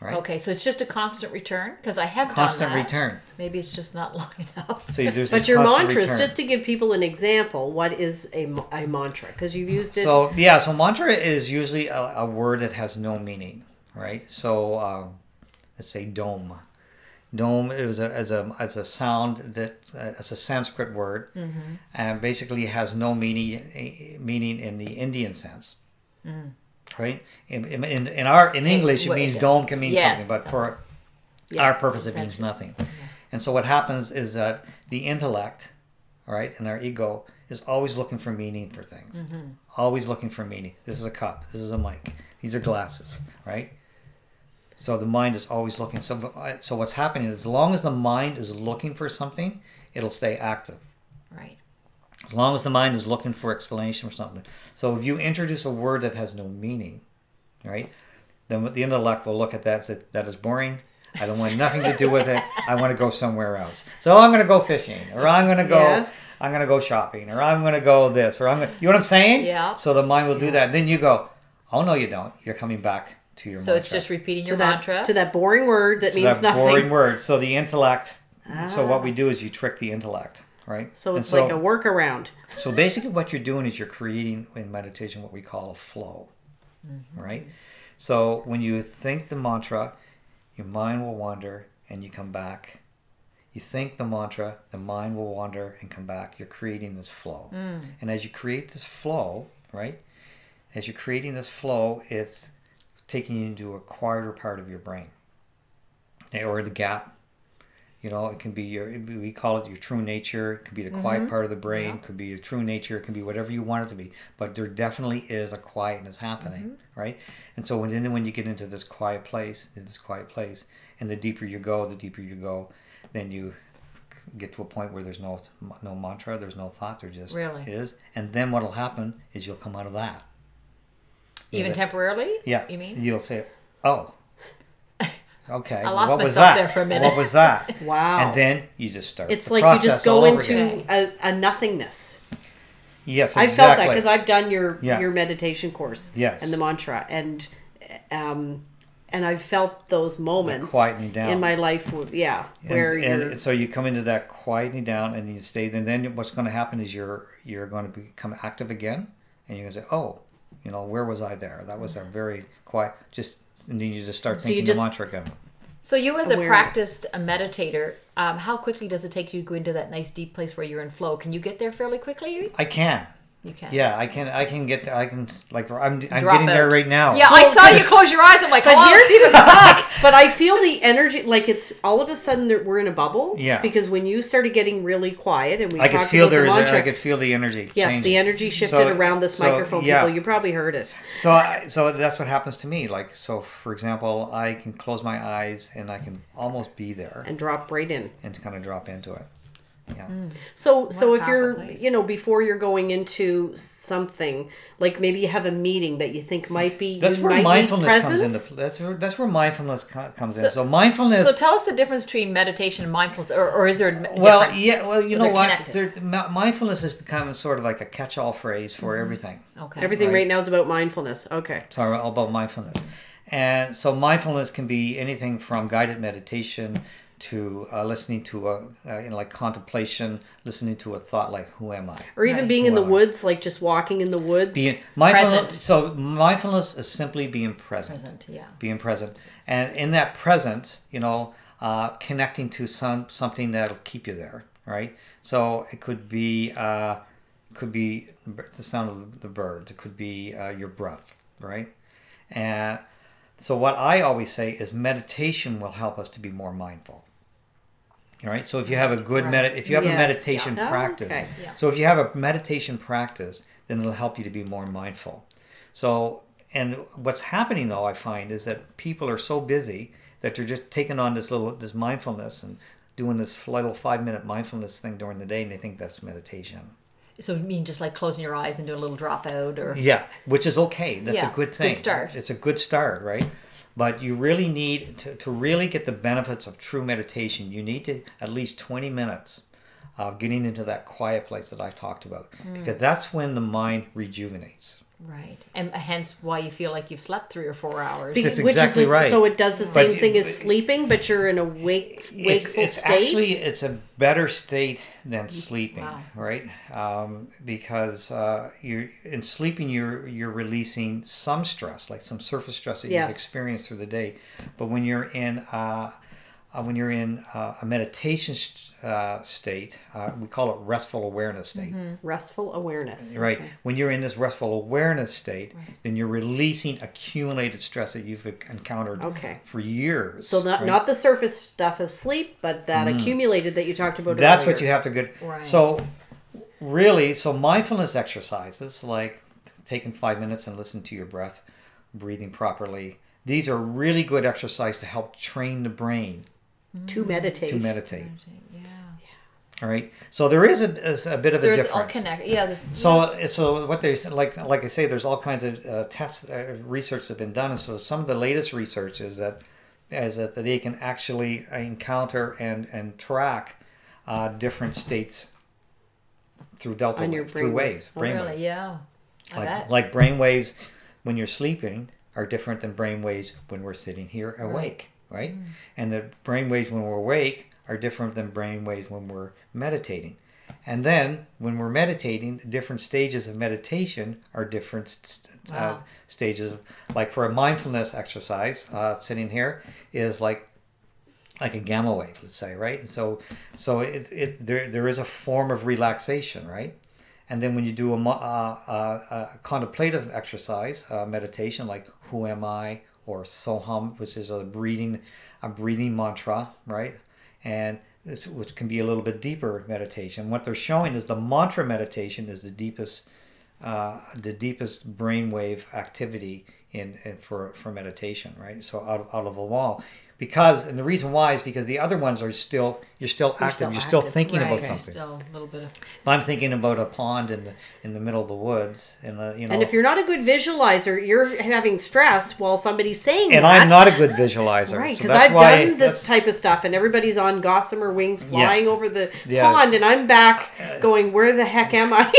Speaker 3: right?
Speaker 2: Okay, so it's just a constant return because I have
Speaker 3: Constant
Speaker 2: done that.
Speaker 3: return.
Speaker 2: Maybe it's just not long enough.
Speaker 3: So there's
Speaker 1: but your mantras,
Speaker 3: return.
Speaker 1: just to give people an example, what is a, a mantra? Because you've used it.
Speaker 3: So yeah, so mantra is usually a, a word that has no meaning, right? So um, let's say dome. Dome is a as a as a sound that uh, it's a Sanskrit word,
Speaker 1: Mm-hmm.
Speaker 3: and basically has no meaning eh, meaning in the Indian sense, right? In, in, in our in English, it
Speaker 2: what
Speaker 3: means
Speaker 2: it?
Speaker 3: dome can mean
Speaker 2: Yes,
Speaker 3: something, but for our purpose, it means nothing. And so what happens is that the intellect, right, and our ego is always looking for meaning for things.
Speaker 2: Mm-hmm.
Speaker 3: Always looking for meaning. This is a cup. This is a mic. These are glasses, right? So the mind is always looking. So, so what's happening as long as the mind is looking for something, it'll stay active.
Speaker 2: Right.
Speaker 3: As long as the mind is looking for explanation for something. So if you introduce a word that has no meaning, right, then the intellect will look at that and say, that is boring. I don't want nothing to do with it. I want to go somewhere else. So I'm going to go fishing, or I'm going to go,
Speaker 1: Yes.
Speaker 3: I'm going to go shopping, or I'm going to go this, or I'm going. to You know what I'm saying?
Speaker 2: Yeah.
Speaker 3: So the mind will do that. Then you go, oh no, you don't. You're coming back to your.
Speaker 2: So it's just repeating
Speaker 1: To
Speaker 2: your
Speaker 1: that
Speaker 2: mantra.
Speaker 1: to that boring word that
Speaker 3: So
Speaker 1: means
Speaker 3: that
Speaker 1: nothing.
Speaker 3: boring word. So the intellect. So what
Speaker 1: Ah.
Speaker 3: we do is you trick the intellect, right?
Speaker 1: So it's like a workaround.
Speaker 3: so basically, what you're doing is you're creating in meditation what we call a flow, mm-hmm. right? So when you think the mantra, your mind will wander and you come back. You think the mantra, the mind will wander and come back. You're creating this flow. Mm. And as you create this flow, right? As you're creating this flow, it's taking you into a quieter part of your brain eh, or the gap. You know, it can be your, we call it your true nature. It could be the quiet mm-hmm. part of the brain. It could be your true nature. It can be whatever you want it to be. But there definitely is a quietness happening, mm-hmm. right? And so when, then when you get into this quiet place, this quiet place, and the deeper you go, the deeper you go, then you get to a point where there's no no mantra, there's no thought, there just
Speaker 2: Really?
Speaker 3: is. And then what'll happen is you'll come out of that.
Speaker 2: Even
Speaker 3: Yeah.
Speaker 2: temporarily?
Speaker 3: Yeah.
Speaker 2: You mean?
Speaker 3: You'll say, "Oh, okay."
Speaker 2: I lost
Speaker 3: what was that?
Speaker 2: there for a minute.
Speaker 3: What was that?
Speaker 1: Wow.
Speaker 3: And then you just start.
Speaker 1: It's
Speaker 3: the
Speaker 1: like you just go into a, a nothingness.
Speaker 3: Yes,
Speaker 1: I
Speaker 3: exactly.
Speaker 1: felt that because I've done your
Speaker 3: Yeah.
Speaker 1: your meditation course.
Speaker 3: Yes.
Speaker 1: And the mantra and um and I've felt those moments
Speaker 3: quietening down.
Speaker 1: in my life. Yeah, where
Speaker 3: and,
Speaker 1: you're
Speaker 3: so you come into that quieting down, and you stay. And then what's going to happen is you're you're going to become active again, and you're going to say, "Oh, you know, where was I there? That was a very quiet." Just and then you just start
Speaker 1: So
Speaker 3: thinking
Speaker 1: just-
Speaker 3: the mantra again.
Speaker 2: So you, as a practiced a meditator, um, how quickly does it take you to go into that nice deep place where you're in flow? Can you get there fairly quickly?
Speaker 3: I can.
Speaker 2: You can.
Speaker 3: Yeah, I can. I can get. I can like. I'm. I'm
Speaker 2: Drop
Speaker 3: getting there right now.
Speaker 2: Yeah, I saw you close your eyes. I'm like,
Speaker 1: But
Speaker 2: oh,
Speaker 1: here's
Speaker 2: Stephen's
Speaker 1: the
Speaker 2: back.
Speaker 1: but I feel the energy like it's all of a sudden that we're in a bubble.
Speaker 3: Yeah.
Speaker 1: Because when you started getting really quiet and we
Speaker 3: I could
Speaker 1: talked
Speaker 3: feel
Speaker 1: about
Speaker 3: there
Speaker 1: the
Speaker 3: is.
Speaker 1: mantra,
Speaker 3: I could feel the energy.
Speaker 1: yes,
Speaker 3: changing.
Speaker 1: the energy shifted
Speaker 3: So-
Speaker 1: around this
Speaker 3: so,
Speaker 1: microphone.
Speaker 3: yeah.
Speaker 1: People, you probably heard it.
Speaker 3: So, I, so that's what happens to me. Like, so for example, I can close my eyes and I can almost be there
Speaker 1: and drop right in.
Speaker 3: and kind of drop into it. Yeah.
Speaker 1: Mm. So
Speaker 2: so
Speaker 1: if you're
Speaker 2: place.
Speaker 1: you know before you're going into something like maybe you have a meeting that you think might be
Speaker 3: That's
Speaker 1: you
Speaker 3: where
Speaker 1: might
Speaker 3: mindfulness comes
Speaker 1: presence.
Speaker 3: into. That's where that's where mindfulness comes
Speaker 2: So-
Speaker 3: in. So mindfulness.
Speaker 2: So tell us the difference between meditation and mindfulness, or, or is there a m-
Speaker 3: well,
Speaker 2: difference?
Speaker 3: yeah. Well, you know what? There, mindfulness has become sort of like a catch-all phrase for mm-hmm. everything.
Speaker 2: Okay.
Speaker 1: Everything
Speaker 3: Right.
Speaker 1: right now is about mindfulness. Okay.
Speaker 3: Sorry all about mindfulness, and so mindfulness can be anything from guided meditation to uh, listening to a uh, you know, like contemplation, listening to a thought like "Who am I?"
Speaker 1: Or even
Speaker 2: Right.
Speaker 1: being in the woods, like just walking in the woods.
Speaker 3: Being mindfulness.
Speaker 2: Present.
Speaker 3: So mindfulness is simply being present.
Speaker 2: Present, yeah.
Speaker 3: being present and in that presence you know uh, connecting to some something that'll keep you there right so it could be uh, could be the sound of the birds it could be uh, your breath right and so what i always say is meditation will help us to be more mindful all right so if you have a good
Speaker 2: Right.
Speaker 3: med- if you have a meditation
Speaker 1: Yeah. Oh,
Speaker 3: practice
Speaker 1: okay.
Speaker 2: Yeah.
Speaker 3: so if you have a meditation practice, then it'll help you to be more mindful. So, and what's happening though, I find, is that people are so busy that they're just taking on this little this mindfulness and doing this little five minute mindfulness thing during the day, and they think that's meditation.
Speaker 2: So you mean just like closing your eyes and do a little drop out, or
Speaker 3: Yeah, which is okay. That's
Speaker 2: Yeah,
Speaker 3: a good thing.
Speaker 2: good start.
Speaker 3: It's a good start, right? But you really need to, to really get the benefits of true meditation. You need to at least twenty minutes of getting into that quiet place that I've talked about,
Speaker 2: Mm.
Speaker 3: because that's when the mind rejuvenates.
Speaker 2: Right, and hence why you feel like you've slept three or four hours.
Speaker 1: Be-
Speaker 3: That's
Speaker 1: which
Speaker 3: exactly
Speaker 1: is this,
Speaker 3: right.
Speaker 1: so it does the
Speaker 3: But
Speaker 1: same
Speaker 3: you-
Speaker 1: thing as sleeping, but you're in a wake
Speaker 3: It's,
Speaker 1: wakeful
Speaker 3: it's
Speaker 1: state.
Speaker 3: actually it's a better state than sleeping,
Speaker 2: Wow.
Speaker 3: right? Um, because uh, you're in sleeping, you're you're releasing some stress, like some surface stress that
Speaker 1: Yes.
Speaker 3: you've experienced through the day. But when you're in uh, uh, when you're in uh, a meditation uh, state, uh, we call it restful awareness state.
Speaker 1: Restful awareness.
Speaker 3: Right.
Speaker 1: Okay.
Speaker 3: When you're in this restful awareness state, then you're releasing accumulated stress that you've encountered
Speaker 1: Okay.
Speaker 3: for years.
Speaker 1: So not
Speaker 3: right?
Speaker 1: not the surface stuff of sleep, but that accumulated that you talked about.
Speaker 3: That's
Speaker 1: earlier.
Speaker 3: what you have to get.
Speaker 2: Right.
Speaker 3: So really, so mindfulness exercises like taking five minutes and listen to your breath, breathing properly. These are really good exercise to help train the brain
Speaker 1: to meditate.
Speaker 3: to meditate.
Speaker 2: Yeah.
Speaker 3: All right. So there is a, a bit of a
Speaker 2: There's all
Speaker 3: difference.
Speaker 2: connect. Yeah. This,
Speaker 3: So, so what they say- like, like I say, there's all kinds of uh, tests, uh, research that have been done, and so some of the latest research is that, is that they can actually encounter and and track uh, different states through delta wave, through waves,
Speaker 1: waves.
Speaker 2: Oh, really?
Speaker 3: waves.
Speaker 2: Yeah. I
Speaker 3: Like,
Speaker 2: bet.
Speaker 3: like brain waves when you're sleeping are different than brain waves when we're sitting here awake, right?
Speaker 2: Mm.
Speaker 3: And the brain waves when we're awake are different than brain waves when we're meditating. And then when we're meditating, different stages of meditation are different st- uh, stages. Of, like for a mindfulness exercise, uh, sitting here is like like a gamma wave, let's say, right? And so, so it, it there there is a form of relaxation, right? And then when you do a, uh, uh, uh, contemplative exercise, uh, meditation, like "Who am I?" Or "Soham," which is a breathing, a breathing mantra, right? And this, which can be a little bit deeper meditation. What they're showing is the mantra meditation is the deepest, uh, the deepest brainwave activity in, in for for meditation, right? So out, out of a wall, because and the reason why is because the other ones are still you're still active,
Speaker 1: still
Speaker 3: you're still thinking
Speaker 2: right.
Speaker 3: about
Speaker 2: okay.
Speaker 3: something.
Speaker 2: Still a little bit of.
Speaker 3: If I'm thinking about a pond in the in the middle of the woods, and uh, you know,
Speaker 1: And if you're not a good visualizer, you're having stress while somebody's saying it.
Speaker 3: and
Speaker 1: that.
Speaker 3: I'm not a good visualizer,
Speaker 1: Right, because
Speaker 3: that's
Speaker 1: I've
Speaker 3: why
Speaker 1: done this type of stuff, and everybody's on gossamer wings flying
Speaker 3: Yes.
Speaker 1: over the
Speaker 3: Yeah. Uh,
Speaker 1: pond, and I'm back going, "Where the heck am I?"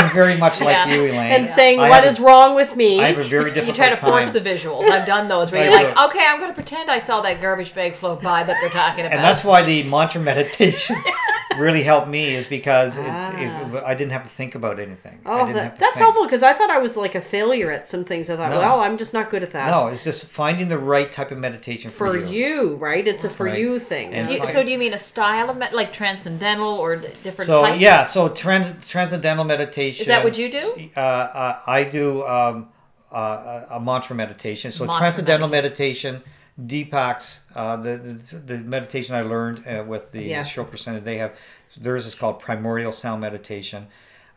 Speaker 3: I'm very much like
Speaker 2: Yeah.
Speaker 3: you, Elaine,
Speaker 1: and saying,
Speaker 3: I
Speaker 1: "What
Speaker 3: a-
Speaker 1: wrong with me?"
Speaker 3: I have a very difficult.
Speaker 2: You
Speaker 3: difficult
Speaker 2: try to force the visuals. I've done those where you're
Speaker 3: Right.
Speaker 2: like, okay, I'm going to pretend I saw that garbage bag float by that they're talking about.
Speaker 3: and that's why the mantra meditation really helped me is because
Speaker 1: Ah.
Speaker 3: it, I didn't have to think about anything. I
Speaker 1: Oh,
Speaker 3: didn't
Speaker 1: that,
Speaker 3: have to
Speaker 1: that's
Speaker 3: think.
Speaker 1: helpful because I thought I was like a failure at some things. I thought,
Speaker 3: No.
Speaker 1: well, I'm just not good at that.
Speaker 3: No, it's just finding the right type of meditation for,
Speaker 1: for you. right? It's a for
Speaker 3: Right.
Speaker 1: you thing.
Speaker 2: Do you,
Speaker 3: fine.
Speaker 2: so do you mean a style of med- like transcendental or d- different
Speaker 3: So
Speaker 2: types?
Speaker 3: yeah, so trans, transcendental meditation.
Speaker 2: Is that what you do?
Speaker 3: Uh, uh, I do um, uh, a mantra meditation. So
Speaker 2: Mantra
Speaker 3: transcendental meditation, Deepak's uh, the, the the meditation I learned uh, with the
Speaker 1: Yes.
Speaker 3: Chopra Center. They have theirs is called primordial sound meditation.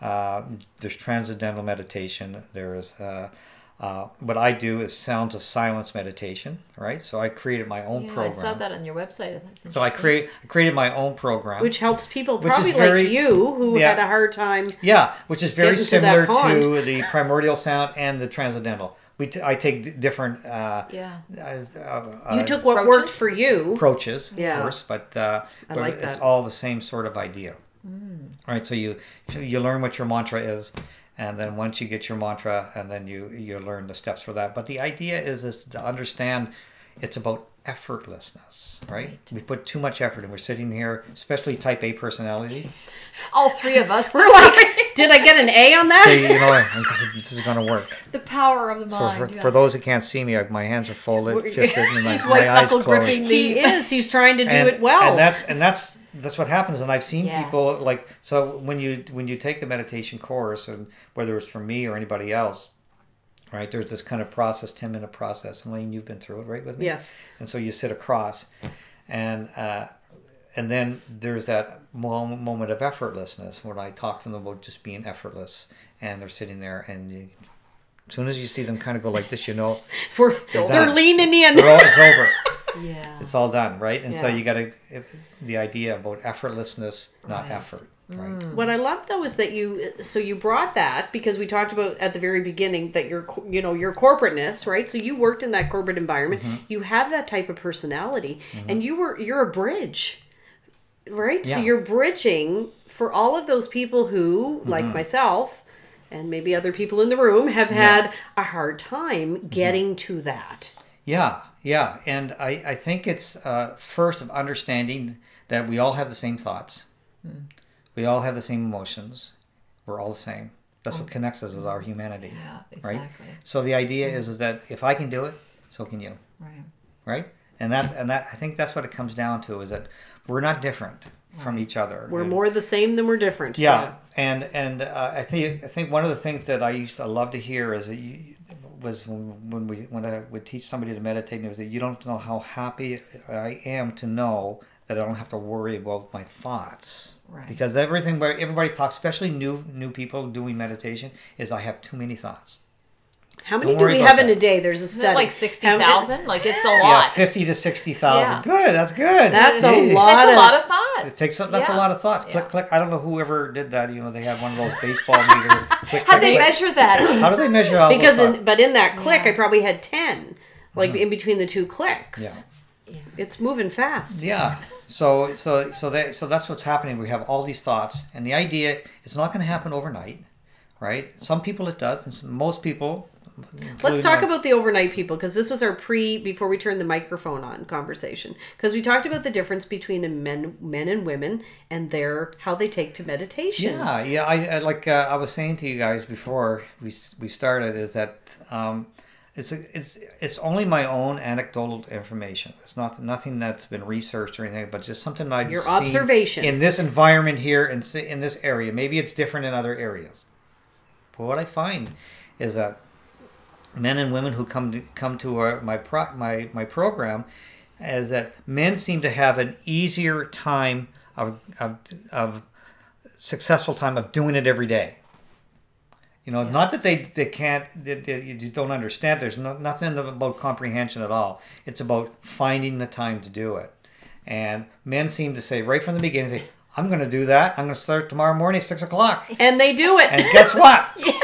Speaker 3: Uh, there's transcendental meditation. There is. Uh, uh, what I do is sounds of silence meditation, right? So I created my own
Speaker 2: Yeah, I
Speaker 3: program.
Speaker 2: saw that on your website.
Speaker 3: So I create I created my own program.
Speaker 1: which helps people
Speaker 3: Which
Speaker 1: probably
Speaker 3: very-
Speaker 1: like you who
Speaker 3: Yeah.
Speaker 1: had a hard time.
Speaker 3: Yeah, which is very
Speaker 1: Get into that
Speaker 3: similar
Speaker 1: pond.
Speaker 3: to the primordial sound and the transcendental. We t- I take d- different uh,
Speaker 2: Yeah.
Speaker 3: as- uh,
Speaker 1: You
Speaker 3: uh,
Speaker 1: took what
Speaker 2: Approaches?
Speaker 1: worked for you.
Speaker 3: approaches,
Speaker 1: Yeah.
Speaker 3: of course, but, uh, but
Speaker 1: like
Speaker 3: it's
Speaker 1: that.
Speaker 3: all the same sort of idea.
Speaker 2: Mm.
Speaker 3: Right, so you you learn what your mantra is, and then once you get your mantra, and then you you learn the steps for that. But the idea is is to understand it's about effortlessness, right?
Speaker 2: Right.
Speaker 3: We put too much effort, and we're sitting here, especially Type A personality.
Speaker 2: All three of us.
Speaker 1: We're like, did I get an A on that?
Speaker 3: say, you know, this is going to work.
Speaker 2: the power of the
Speaker 3: So
Speaker 2: mind.
Speaker 3: for,
Speaker 2: yeah.
Speaker 3: for those who can't see me, like, my hands are folded,
Speaker 1: We're-
Speaker 3: fisted, and my,
Speaker 2: He's
Speaker 3: my eyes closed.
Speaker 2: gripping
Speaker 1: he is. He's trying to do
Speaker 3: and,
Speaker 1: it well.
Speaker 3: and that's and that's that's what happens. And I've seen
Speaker 2: Yes.
Speaker 3: people like so when you when you take the meditation course, and whether it's from me or anybody else, right? There's this kind of process, ten minute process. And Elaine, you've been through it, right, with me?
Speaker 1: Yes.
Speaker 3: And so you sit across, and uh, and then there's that moment of effortlessness when I talk to them about just being effortless, and they're sitting there, and you, as soon as you see them kind of go like this, you know,
Speaker 1: For,
Speaker 3: They're
Speaker 1: they're leaning in.
Speaker 3: they're all, it's over.
Speaker 2: yeah.
Speaker 3: It's all done, right? And so you got to it's the idea about effortlessness, not
Speaker 2: Right.
Speaker 3: effort, right?
Speaker 1: What I love though is that you so you brought that because we talked about at the very beginning that your you know your corporateness right so you worked in that corporate environment
Speaker 3: Mm-hmm.
Speaker 1: you have that type of personality and you were you're a bridge right so you're bridging for all of those people who like
Speaker 3: Mm-hmm.
Speaker 1: myself and maybe other people in the room have had a hard time getting to that
Speaker 3: Yeah, yeah. And I, I think it's uh, first of understanding that we all have the same thoughts, we all have the same emotions, we're all the same. That's what connects us is our humanity,
Speaker 2: Yeah,
Speaker 3: right?
Speaker 2: exactly.
Speaker 3: So the idea is is that if I can do it, so can you,
Speaker 2: Right.
Speaker 3: right? And that's and that I think that's what it comes down to is that we're not different from each other.
Speaker 1: we're
Speaker 3: And-
Speaker 1: more the same than we're different
Speaker 3: yeah, and and uh, I think I think one of the things that I used to love to hear is that you, was when, when we when I would teach somebody to meditate, and it was that you don't know how happy I am to know that I don't have to worry about my thoughts.
Speaker 2: Right.
Speaker 3: Because everything where everybody talks, especially new new people doing meditation, is I have too many thoughts.
Speaker 1: How many
Speaker 3: Don't
Speaker 1: do we
Speaker 3: about
Speaker 1: have in a day? There's a
Speaker 2: Isn't
Speaker 1: study.
Speaker 2: like 60,000? Like it's a lot.
Speaker 3: Yeah, fifty to sixty thousand.
Speaker 2: Yeah.
Speaker 3: Good, that's good.
Speaker 1: That's a lot.
Speaker 2: That's a
Speaker 1: of-
Speaker 2: lot of thoughts.
Speaker 3: It takes that's
Speaker 2: Yeah.
Speaker 3: a lot of thoughts. Click
Speaker 2: Yeah.
Speaker 3: click. I don't know whoever did that. You know, they have one of those baseball meter. Click,
Speaker 2: How'd
Speaker 3: click,
Speaker 2: they
Speaker 3: click.
Speaker 2: measure that?
Speaker 3: How do they measure all
Speaker 1: because in, but in that click,
Speaker 2: Yeah.
Speaker 1: I probably had ten, like in between the two clicks.
Speaker 3: Mm-hmm. Yeah.
Speaker 1: It's moving fast.
Speaker 3: Yeah. So so so that so that's what's happening. We have all these thoughts, and the idea it's not going to happen overnight, right? Some people it does, and some, most people.
Speaker 1: Let's talk about the overnight people because this was our pre before we turned the microphone on conversation because we talked about the difference between men men and women and their how they take to meditation.
Speaker 3: Yeah, yeah. I, I like uh, I was saying to you guys before we we started is that um, it's a, it's it's only my own anecdotal information. It's not nothing that's been researched or anything, but just something I've
Speaker 1: Your
Speaker 3: seen
Speaker 1: observation.
Speaker 3: in this environment here in si- in this area. Maybe it's different in other areas. But what I find is that men and women who come to come to our, my pro, my my program is that men seem to have an easier time of of, of successful time of doing it every day. You know, not that they, they can't, they, they, you don't understand. There's no, nothing about comprehension at all. It's about finding the time to do it. And men seem to say right from the beginning, say, I'm going to do that. I'm going to start tomorrow morning, six o'clock.
Speaker 1: And they do it.
Speaker 3: And guess what?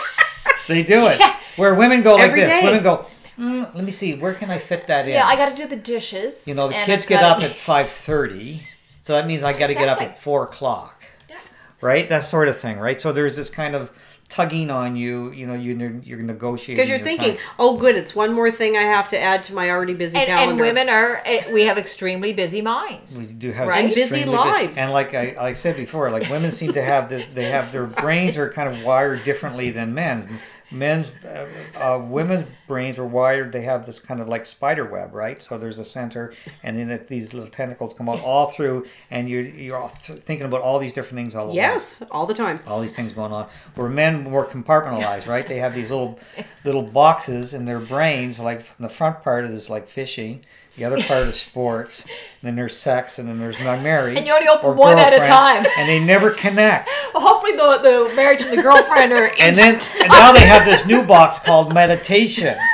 Speaker 3: They do it. Where women go like
Speaker 1: Every
Speaker 3: this.
Speaker 1: day.
Speaker 3: Women go, mm, let me see, where can I fit that in?
Speaker 2: Yeah, I got to do the dishes.
Speaker 3: you know, the
Speaker 2: and
Speaker 3: kids
Speaker 2: I've
Speaker 3: get
Speaker 2: gotta-
Speaker 3: up at five thirty, so that means I got to get up
Speaker 2: Exactly.
Speaker 3: at four o'clock,
Speaker 2: Yeah.
Speaker 3: right? That sort of thing, right? So there's this kind of tugging on you. You know, you ne- you're negotiating
Speaker 1: Because you're
Speaker 3: your
Speaker 1: thinking,
Speaker 3: time.
Speaker 1: oh, good, it's one more thing I have to add to my already busy
Speaker 2: and,
Speaker 1: calendar.
Speaker 2: and women are, eh, we have extremely busy minds.
Speaker 3: We do have
Speaker 2: Right? And
Speaker 1: busy
Speaker 3: extremely bu-
Speaker 1: lives.
Speaker 3: and like I, I said before, like women seem to have this. They have their brains are kind of wired differently than men. Men's, uh, uh, women's brains are wired. They have this kind of like spider web, right? So there's a center, and then it, these little tentacles come out all through, and you're you're thinking about all these different things all at once
Speaker 1: yes, all the time.
Speaker 3: all these things going on. Where men more compartmentalized, right? They have these little little boxes in their brains. Like the front part is like fishing, the other part is sports, and then there's sex, and then there's my marriage.
Speaker 2: And you only open one at a time.
Speaker 3: and they never connect.
Speaker 2: Well, hopefully the, the marriage and the girlfriend are
Speaker 3: And then and now they have this new box called meditation.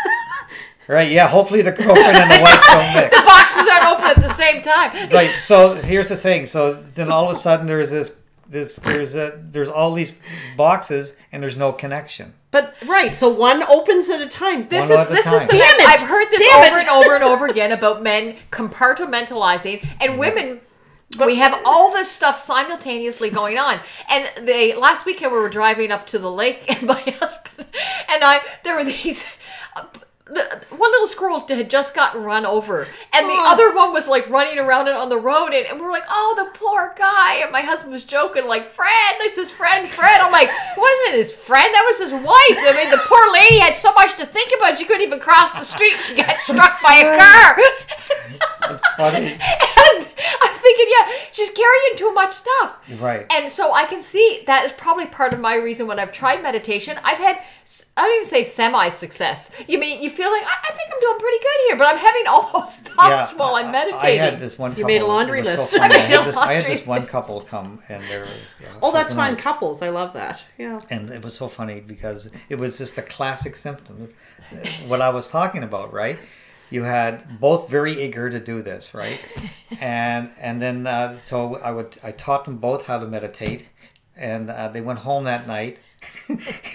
Speaker 3: Right? Yeah. Hopefully the girlfriend and the wife don't mix.
Speaker 2: the boxes aren't open at the same time.
Speaker 3: right so here's the thing so then all of a sudden there's this this there's a there's all these boxes and there's no connection
Speaker 1: But right, so one opens at a time.
Speaker 2: This
Speaker 3: One
Speaker 2: is
Speaker 3: at a
Speaker 2: this is the
Speaker 1: Damn
Speaker 2: thing.
Speaker 1: it!
Speaker 2: I've heard this
Speaker 1: Damn
Speaker 2: over
Speaker 1: it!
Speaker 2: and over and over again about men compartmentalizing and women. we have all this stuff simultaneously going on. And they last weekend we were driving up to the lake, and my husband and I there were these. The, one little squirrel had just gotten run over, and the
Speaker 1: Oh.
Speaker 2: other one was like running around it on the road, and, and we are like, "Oh, the poor guy!" And my husband was joking, like, "Fred, it's his friend, Fred." I'm like, "It wasn't his friend, that was his wife." I mean, the poor lady had so much to think about; she couldn't even cross the street. She got struck by a car.
Speaker 3: it's funny
Speaker 2: and I'm thinking, yeah, she's carrying too much stuff.
Speaker 3: right
Speaker 2: And so I can see that is probably part of my reason when I've tried meditation. I've had, I don't even say semi success. You mean, you feel like, I, I think I'm doing pretty good here, but I'm having all those thoughts while I'm meditating.
Speaker 3: I had this one.
Speaker 1: You made a laundry list.
Speaker 3: So funny.
Speaker 2: I
Speaker 3: I,
Speaker 2: made a
Speaker 3: had this, I had this one couple come, and they were. yeah,
Speaker 1: Oh, that's
Speaker 3: husband
Speaker 1: fun. Couples, I love that. Yeah.
Speaker 3: And it was so funny because it was just a classic symptom. What I was talking about, right? You had both very eager to do this, right? And and then uh, so I would I taught them both how to meditate, and uh, they went home that night.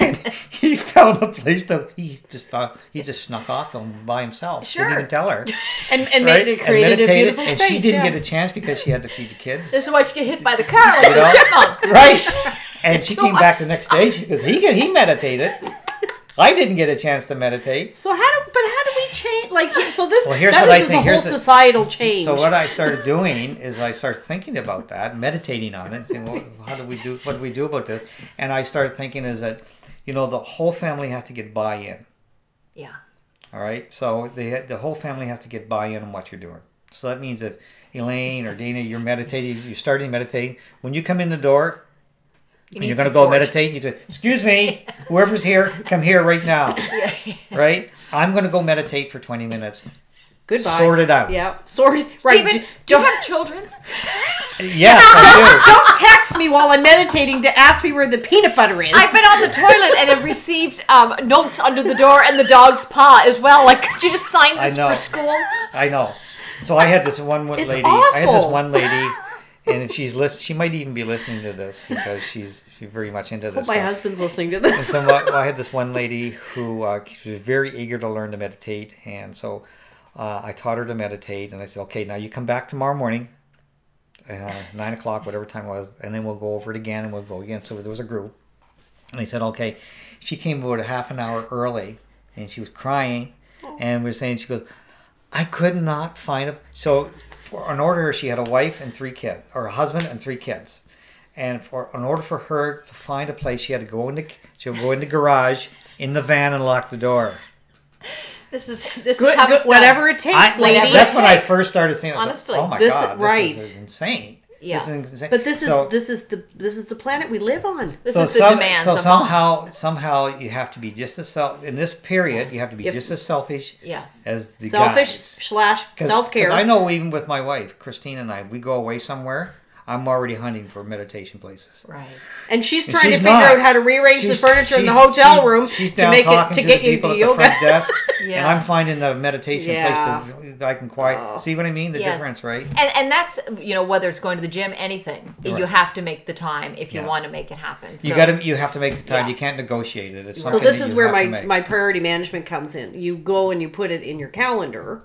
Speaker 3: And he found a place to he just found he just snuck off on by himself.
Speaker 2: Sure.
Speaker 3: Didn't even tell her.
Speaker 1: And and
Speaker 3: right?
Speaker 1: made it created a
Speaker 3: meditated,
Speaker 1: beautiful
Speaker 3: and
Speaker 1: space.
Speaker 3: she didn't
Speaker 1: yeah.
Speaker 3: get a chance because she had to feed the kids.
Speaker 2: this is why she get hit by the car like
Speaker 3: You know?
Speaker 2: a chipmunk.
Speaker 3: right? And she
Speaker 2: Too
Speaker 3: came back the next day. She goes, "He he meditated. I didn't get a chance to meditate."
Speaker 1: So how do but how do we change like so this
Speaker 3: Well, here's
Speaker 1: that
Speaker 3: what I
Speaker 1: is
Speaker 3: think.
Speaker 1: a whole
Speaker 3: the-
Speaker 1: societal change.
Speaker 3: So what I started doing is I started thinking about that, meditating on it, saying, well, "How do we do? What do we do about this?" And I started thinking is that, you know, the whole family has to get buy-in.
Speaker 2: Yeah.
Speaker 3: All right, so the the whole family has to get buy-in on what you're doing. So that means if Elaine or Dana, you're meditating, you're starting meditating. When you come in the door,
Speaker 2: You
Speaker 3: and
Speaker 2: need
Speaker 3: you're going to go meditate. You say, "Excuse me, whoever's here, come here right now." Right? I'm going to go meditate for 20 minutes.
Speaker 1: Goodbye.
Speaker 3: Sort it out.
Speaker 1: Yeah, sort it.
Speaker 2: Stephen,
Speaker 1: Right.
Speaker 2: do
Speaker 1: d-
Speaker 2: you
Speaker 1: Don't,
Speaker 2: have children?
Speaker 3: Yes, I
Speaker 1: don't text me while I'm meditating to ask me where the peanut butter is.
Speaker 2: I've been on the toilet and have received um, notes under the door and the dog's paw as well. Like, could you just sign this for school?
Speaker 3: I know. So I had this one
Speaker 1: It's
Speaker 3: lady. I had this one lady, and if she's list, she might even be listening to this because she's she's very much into this.
Speaker 1: My
Speaker 3: stuff.
Speaker 1: husband's listening to
Speaker 3: And
Speaker 1: this.
Speaker 3: so I, I had this one lady who uh, she was very eager to learn to meditate, and so uh, I taught her to meditate, and I said, "Okay, now you come back tomorrow morning, uh, nine o'clock, whatever time it was, and then we'll go over it again, and we'll go again." So there was a group, and I said, "Okay." She came about a half an hour early, and she was crying, and we are saying, "She goes, I could not find a so." For, in order, she had a wife and three kids, or a husband and three kids and for in order for her to find a place, she had to go into she would go in the garage in the van and lock the door.
Speaker 2: This is this
Speaker 1: Good,
Speaker 2: is how
Speaker 1: good,
Speaker 2: it's done.
Speaker 1: whatever it takes,
Speaker 3: I-
Speaker 1: lady.
Speaker 3: that's when I first started seeing. it. I was like,
Speaker 2: Honestly.
Speaker 3: oh my
Speaker 1: This-
Speaker 3: god,
Speaker 1: right.
Speaker 3: this is insane.
Speaker 2: Yes.
Speaker 3: This is.
Speaker 1: But this is
Speaker 3: So-
Speaker 1: this is the this is the planet we live on.
Speaker 2: This
Speaker 3: so
Speaker 2: is the
Speaker 3: some-
Speaker 2: demands
Speaker 3: So
Speaker 2: of
Speaker 3: somehow, somehow you have to be just as self in this period. You have to be
Speaker 1: You have
Speaker 3: just as selfish
Speaker 2: Yes.
Speaker 3: as the
Speaker 1: Selfish
Speaker 3: guys.
Speaker 1: slash
Speaker 3: 'Cause-
Speaker 1: self
Speaker 3: 'cause
Speaker 1: care.
Speaker 3: I know even with my wife, Christine and I, we go away somewhere. I'm already hunting for meditation places.
Speaker 2: Right.
Speaker 1: And she's
Speaker 3: And
Speaker 1: trying
Speaker 3: she's
Speaker 1: to figure
Speaker 3: not.
Speaker 1: out how to rearrange the furniture in the hotel
Speaker 3: she's-
Speaker 1: room
Speaker 3: she's
Speaker 1: to make it to
Speaker 3: the
Speaker 1: get you to yoga.
Speaker 3: desk, and I'm finding a meditation
Speaker 1: Yeah.
Speaker 3: place that I can quiet. Oh. See what I mean? The
Speaker 2: Yes.
Speaker 3: difference, right?
Speaker 2: And and that's you know whether it's going to the gym, anything you have to make the time if you
Speaker 3: Yeah.
Speaker 2: want to make it happen. So,
Speaker 3: You got to. You have to make the time.
Speaker 2: Yeah.
Speaker 3: You can't negotiate it. It's
Speaker 1: So this is where my my priority management comes in. You go and you put it in your calendar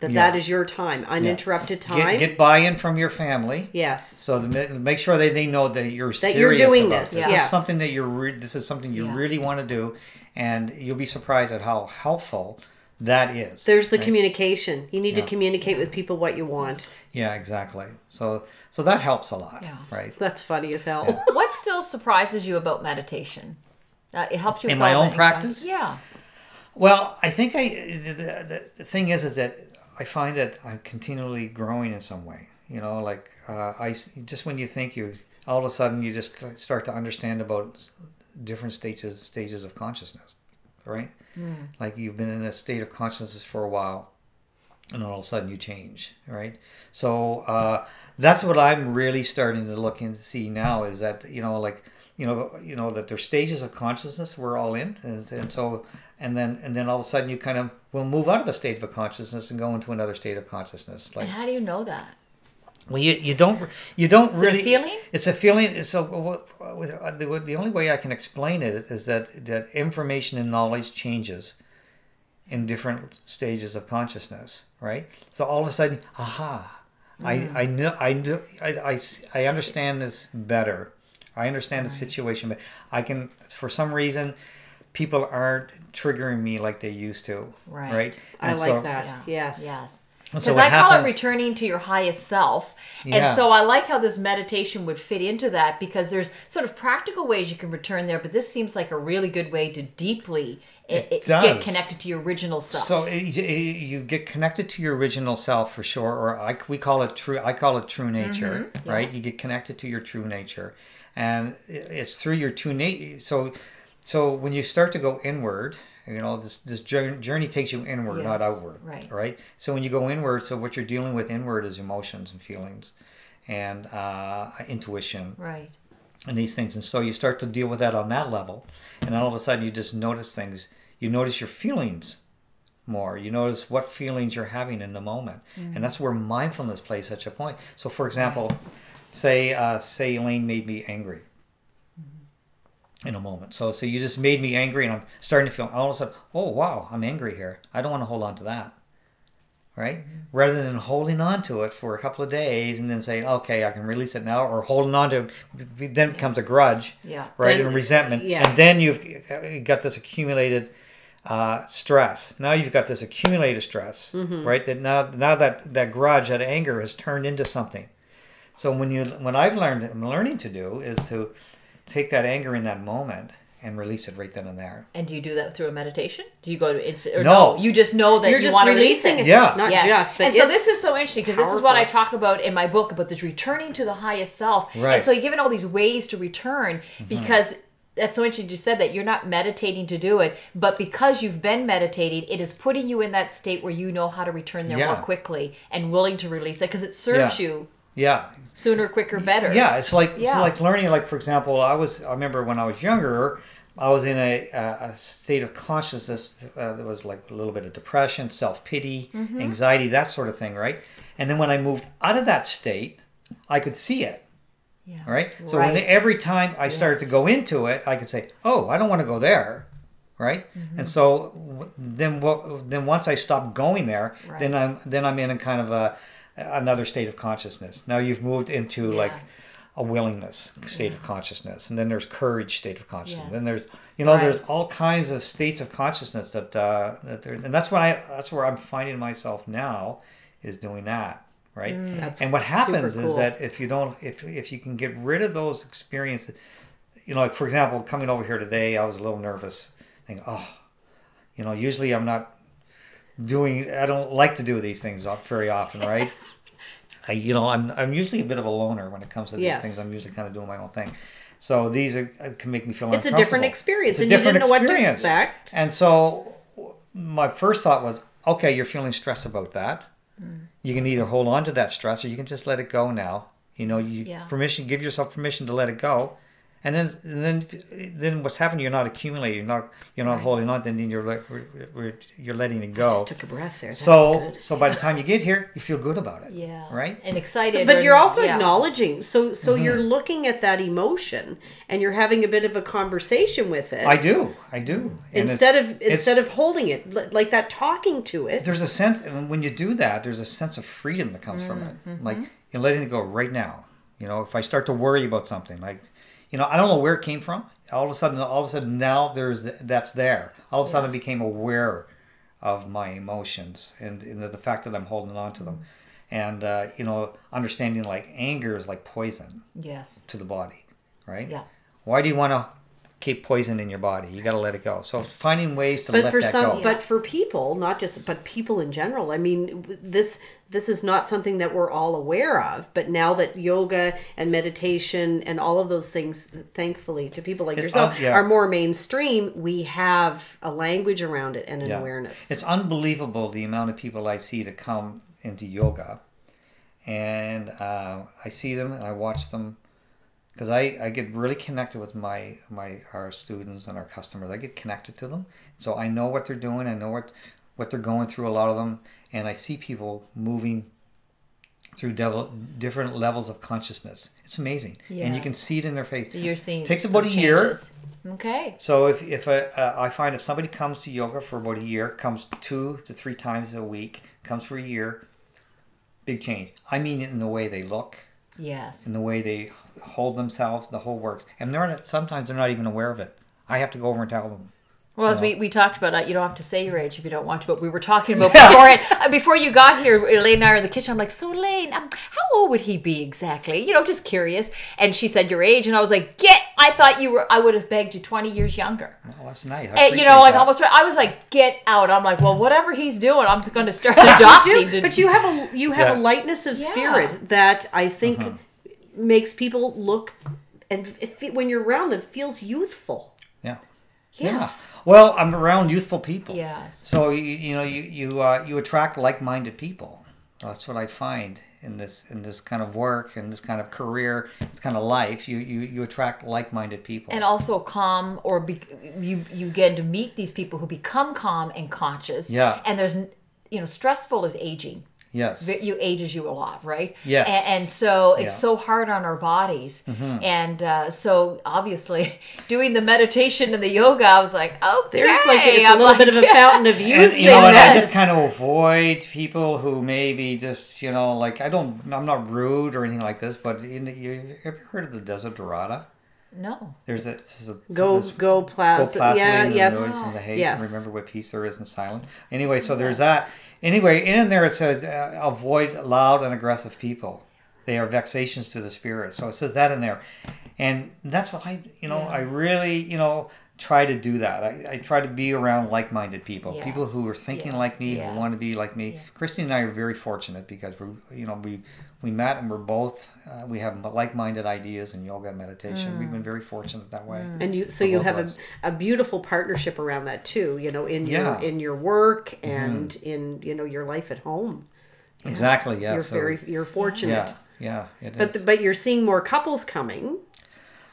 Speaker 1: that
Speaker 3: Yeah.
Speaker 1: that is your time, uninterrupted time.
Speaker 3: get, get buy-in from your family.
Speaker 1: yes.
Speaker 3: So the, make sure that they know that you're
Speaker 1: That you're
Speaker 3: serious
Speaker 1: doing
Speaker 3: about
Speaker 1: this,
Speaker 3: This
Speaker 1: yes.
Speaker 3: is something that you're. Re- this is something you
Speaker 2: Yeah.
Speaker 3: really want to do, and you'll be surprised at how helpful that is.
Speaker 1: There's the
Speaker 3: right?
Speaker 1: communication. You need
Speaker 3: Yeah.
Speaker 1: to communicate with people what you want.
Speaker 3: Yeah, exactly. So so that helps a lot,
Speaker 2: Yeah.
Speaker 3: right?
Speaker 1: That's funny as hell.
Speaker 2: What still surprises you about meditation? Uh, it helps you
Speaker 3: In my own practice?
Speaker 2: Yeah.
Speaker 3: Well, I think I the, the, the thing is is that I find that I'm continually growing in some way. You know, like uh, I just when you think you all of a sudden you just start to understand about different stages stages of consciousness, right? Like you've been in a state of consciousness for a while, and all of a sudden you change, right? So uh, that's what I'm really starting to look and see now is that you know like you know you know that there's stages of consciousness we're all in, and, and so and then and then all of a sudden you kind of will move out of the state of a consciousness and go into another state of consciousness. Like
Speaker 2: And how do you know that?
Speaker 3: well, you, you don't you don't
Speaker 2: it a
Speaker 3: really
Speaker 2: feeling?
Speaker 3: It's a feeling. So what, uh, the, the only way I can explain it is that that information and knowledge changes in different stages of consciousness, right? So all of a sudden, aha, I I know I know I understand this better. I understand the situation, but I can for some reason people aren't triggering me like they used to,
Speaker 2: Right.
Speaker 3: right?
Speaker 1: I like
Speaker 3: so-
Speaker 1: that.
Speaker 2: Yeah.
Speaker 1: Yes.
Speaker 2: Yes.
Speaker 3: and so
Speaker 2: Because
Speaker 3: what
Speaker 2: I call it returning to your highest self.
Speaker 3: Yeah.
Speaker 2: And so I like how this meditation would fit into that because there's sort of practical ways you can return there, but this seems like a really good way to deeply i-
Speaker 3: It
Speaker 2: get connected to your original self.
Speaker 3: So eh, it, it- eh, you get connected to your original self for sure, or I, we call it true. I call it true nature, mm-hmm. right? You get connected to your true nature, and it's through your true nature. So, so when you start to go inward, you know this this journey takes you inward, not outward,
Speaker 2: right.
Speaker 3: Right. So when you go inward, so what you're dealing with inward is emotions and feelings, and uh, intuition,
Speaker 2: right.
Speaker 3: and these things. And so you start to deal with that on that level. And then all of a sudden you just notice things. You notice your feelings more. You notice what feelings you're having in the moment. And that's where mindfulness plays such a point. So for example, say uh, say Elaine made me angry in a moment. So so you just made me angry and I'm starting to feel all of a sudden, oh wow, I'm angry here. I don't want to hold on to that. Right? Rather than holding on to it for a couple of days and then saying, okay, I can release it now, or holding on to it, then becomes a grudge,
Speaker 2: Yeah.
Speaker 3: right?
Speaker 1: Then-
Speaker 3: and resentment.
Speaker 1: yes.
Speaker 3: And then you've uh, got this accumulated uh, stress. Now you've got this accumulated stress,
Speaker 1: Mm-hmm.
Speaker 3: right? That now now that that grudge, that anger has turned into something. So when you what I've learned I'm learning to do is to take that anger in that moment and release it right then and there.
Speaker 2: And do you do that through a meditation? Do you go to instant
Speaker 3: No.
Speaker 2: no? You just know that
Speaker 1: You're
Speaker 2: you
Speaker 1: just
Speaker 2: want release
Speaker 1: releasing
Speaker 2: it.
Speaker 1: it.
Speaker 3: Yeah.
Speaker 1: Not
Speaker 2: Yes.
Speaker 1: just, but
Speaker 2: and so this is so interesting because this is what I talk about in my book about this returning to the highest self.
Speaker 3: Right.
Speaker 2: And so you're given all these ways to return
Speaker 3: Mm-hmm.
Speaker 2: because that's so interesting you said that you're not meditating to do it, but because you've been meditating, it is putting you in that state where you know how to return there
Speaker 3: Yeah.
Speaker 2: more quickly and willing to release it because it serves
Speaker 3: Yeah.
Speaker 2: you
Speaker 3: Yeah,
Speaker 2: sooner, quicker, better.
Speaker 3: Yeah, it's like
Speaker 2: Yeah.
Speaker 3: it's like learning. Like for example, I was I remember when I was younger, I was in a, a, state of consciousness uh, that was like a little bit of depression, self pity,
Speaker 2: Mm-hmm.
Speaker 3: anxiety, that sort of thing, right? And then when I moved out of that state, I could see it.
Speaker 2: Yeah.
Speaker 3: All right. So when every time I started to go into it, I could say, "Oh, I don't want to go there," right?
Speaker 2: Mm-hmm.
Speaker 3: And so w- then, what? Then once I stop going there, then I'm then I'm in a kind of a another state of consciousness. Now you've moved into like a willingness state of consciousness, and then there's courage state of consciousness.
Speaker 2: Yes.
Speaker 3: Then there's you know
Speaker 2: Right.
Speaker 3: there's all kinds of states of consciousness that uh, that there, and that's what I that's where I'm finding myself now is doing that right.
Speaker 1: That's
Speaker 3: and what happens
Speaker 1: cool.
Speaker 3: is that if you don't if if you can get rid of those experiences you know like for example coming over here today i was a little nervous thinking oh you know usually i'm not doing i don't like to do these things very often right I, you know i'm i'm usually a bit of a loner when it comes to these
Speaker 1: Yes.
Speaker 3: things i'm usually kind of doing my own thing so these are uh, can make me feel
Speaker 1: It's a different experience,
Speaker 3: It's a
Speaker 1: and you didn't
Speaker 3: different
Speaker 1: know what to
Speaker 3: experience.
Speaker 1: expect.
Speaker 3: and so my first thought was okay you're feeling stress about that
Speaker 1: Hmm.
Speaker 3: you can either hold on to that stress or you can just let it go now you know you
Speaker 2: Yeah.
Speaker 3: permission give yourself permission to let it go and then and then then what's happening you're not accumulating you're not you're not holding on then then you're like you're, you're letting it go
Speaker 1: Just took a breath there. That
Speaker 3: so
Speaker 1: good.
Speaker 3: so by the time you get here you feel good about it
Speaker 2: Yeah.
Speaker 3: right
Speaker 2: And excited.
Speaker 1: So- but
Speaker 2: and-
Speaker 1: you're also
Speaker 2: yeah.
Speaker 1: acknowledging. So so
Speaker 3: Mm-hmm.
Speaker 1: you're looking at that emotion and you're having a bit of a conversation with it.
Speaker 3: i do i do And
Speaker 1: instead of instead of holding it like that, talking to it.
Speaker 3: there's a sense and when you do that there's a sense of freedom that comes from
Speaker 1: Mm-hmm.
Speaker 3: it like you're letting it go right now you know if i start to worry about something like you know i don't know where it came from all of a sudden all of a sudden now there's that's there all of a sudden i became aware of my emotions and, and the fact that i'm holding on to them
Speaker 1: Mm-hmm.
Speaker 3: and uh, you know understanding like anger is like poison
Speaker 2: Yes.
Speaker 3: to the body right
Speaker 2: Yeah.
Speaker 3: why do you want to keep poison in your body. You got to let it go. So finding ways to
Speaker 1: but
Speaker 3: let
Speaker 1: for
Speaker 3: that
Speaker 1: some
Speaker 3: go.
Speaker 1: but for people not just but people in general i mean this this is not something that we're all aware of but now that yoga and meditation and all of those things thankfully to people like
Speaker 3: It's
Speaker 1: yourself
Speaker 3: un- yeah.
Speaker 1: are more mainstream we have a language around it and an awareness.
Speaker 3: It's unbelievable the amount of people I see that come into yoga, and uh, I see them and I watch them because I, I get really connected with my my our students and our customers. I get connected to them, so I know what they're doing. I know what what they're going through. A lot of them, and I see people moving through devil, different levels of consciousness. It's amazing, and you can see it in their face.
Speaker 2: So you're seeing.
Speaker 3: it takes about a year.
Speaker 2: Okay.
Speaker 3: So if if I, uh, I find if somebody comes to yoga for about a year, comes two to three times a week, comes for a year, big change. I mean it in the way they look,
Speaker 2: Yes.
Speaker 3: And the way they hold themselves, the whole works. And they're not, sometimes they're not even aware of it. I have to go over and tell them.
Speaker 2: Well, as we, we talked about, uh, you don't have to say your age if you don't want to, but we were talking about before it, uh, before you got here, Elaine and I are in the kitchen. I'm like, so Elaine, um, how old would he be exactly? You know, just curious. And she said your age, and I was like, get, I thought you were, I would have begged you 20 years younger.
Speaker 3: Oh, that's nice. I
Speaker 2: And, you know, like
Speaker 3: that.
Speaker 2: almost, I was like, get out. I'm like, well, whatever he's doing, I'm going to start
Speaker 1: you
Speaker 2: adopting.
Speaker 1: do, but you have a you have
Speaker 3: Yeah.
Speaker 1: a lightness of
Speaker 2: Yeah.
Speaker 1: spirit that I think makes people look and it, when you're around them feels youthful. Yes.
Speaker 3: Yeah. Well, I'm around youthful people.
Speaker 2: Yes.
Speaker 3: So you, you know you you uh, you attract like-minded people. That's what I find in this in this kind of work and this kind of career, this kind of life. You you, you attract like-minded people.
Speaker 2: and also calm or be, you you get to meet these people who become calm and conscious
Speaker 3: Yeah.
Speaker 2: and there's you know stressful is aging
Speaker 3: yes.
Speaker 2: It- you ages you a lot right
Speaker 3: Yes.
Speaker 2: and, and so it's
Speaker 3: Yeah.
Speaker 2: so hard on our bodies and uh, so obviously doing the meditation and the yoga i was like okay
Speaker 1: There's like it's a
Speaker 2: I'm
Speaker 1: little bit of a fountain of youth
Speaker 3: and you know, and I just kind of avoid people who maybe just you know like I don't I'm not rude or anything like this, but in the, you ever heard of the Desiderata?
Speaker 2: no
Speaker 3: There's a, this is a
Speaker 1: go
Speaker 3: this-
Speaker 1: go
Speaker 3: Go
Speaker 1: plaza.
Speaker 3: placidly
Speaker 1: Yeah,
Speaker 3: in the
Speaker 1: yes.
Speaker 3: noise and the haze
Speaker 1: Yes.
Speaker 3: and remember what peace there is in silence. Anyway, so there's that. Anyway, in there it says uh, avoid loud and aggressive people. They are vexations to the spirit. So it says that in there, and that's what I, you know,
Speaker 2: Yeah.
Speaker 3: I really, you know, try to do that. I, I try to be around like-minded people, people who are thinking
Speaker 2: yes,
Speaker 3: like me, who want to be like me. Christine and I are very fortunate because we, you know, we we met and we're both uh, we have like-minded ideas in yoga and meditation. We've
Speaker 2: Mm.
Speaker 3: been very fortunate that way.
Speaker 1: and you so you
Speaker 3: both
Speaker 1: have a, a beautiful partnership around that too you know in
Speaker 3: Yeah. Mm-hmm.
Speaker 1: your in your work and in you know your life at home
Speaker 3: Exactly. Yeah.
Speaker 1: you're
Speaker 3: so,
Speaker 1: very you're fortunate
Speaker 3: yeah. Yeah. It
Speaker 1: but
Speaker 3: is.
Speaker 1: the, but you're seeing more couples coming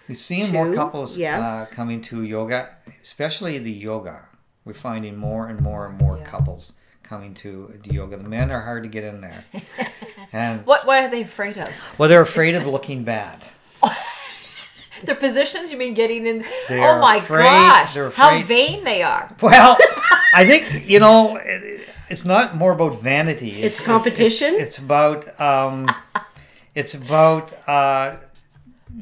Speaker 3: We're seeing more couples
Speaker 1: yes.
Speaker 3: uh, coming to yoga, especially the yoga. We're finding more and more and more
Speaker 2: Yeah.
Speaker 3: couples coming to the yoga. The men are hard to get in there, and
Speaker 2: What what are they afraid of?
Speaker 3: well, they're afraid of looking bad.
Speaker 2: Their positions you mean getting in
Speaker 3: They
Speaker 2: Oh my
Speaker 3: afraid-
Speaker 2: gosh. How vain they are.
Speaker 3: Well, I think you know, it, it's not more about vanity.
Speaker 1: It's competition?
Speaker 3: It's, it's about um, it's about uh,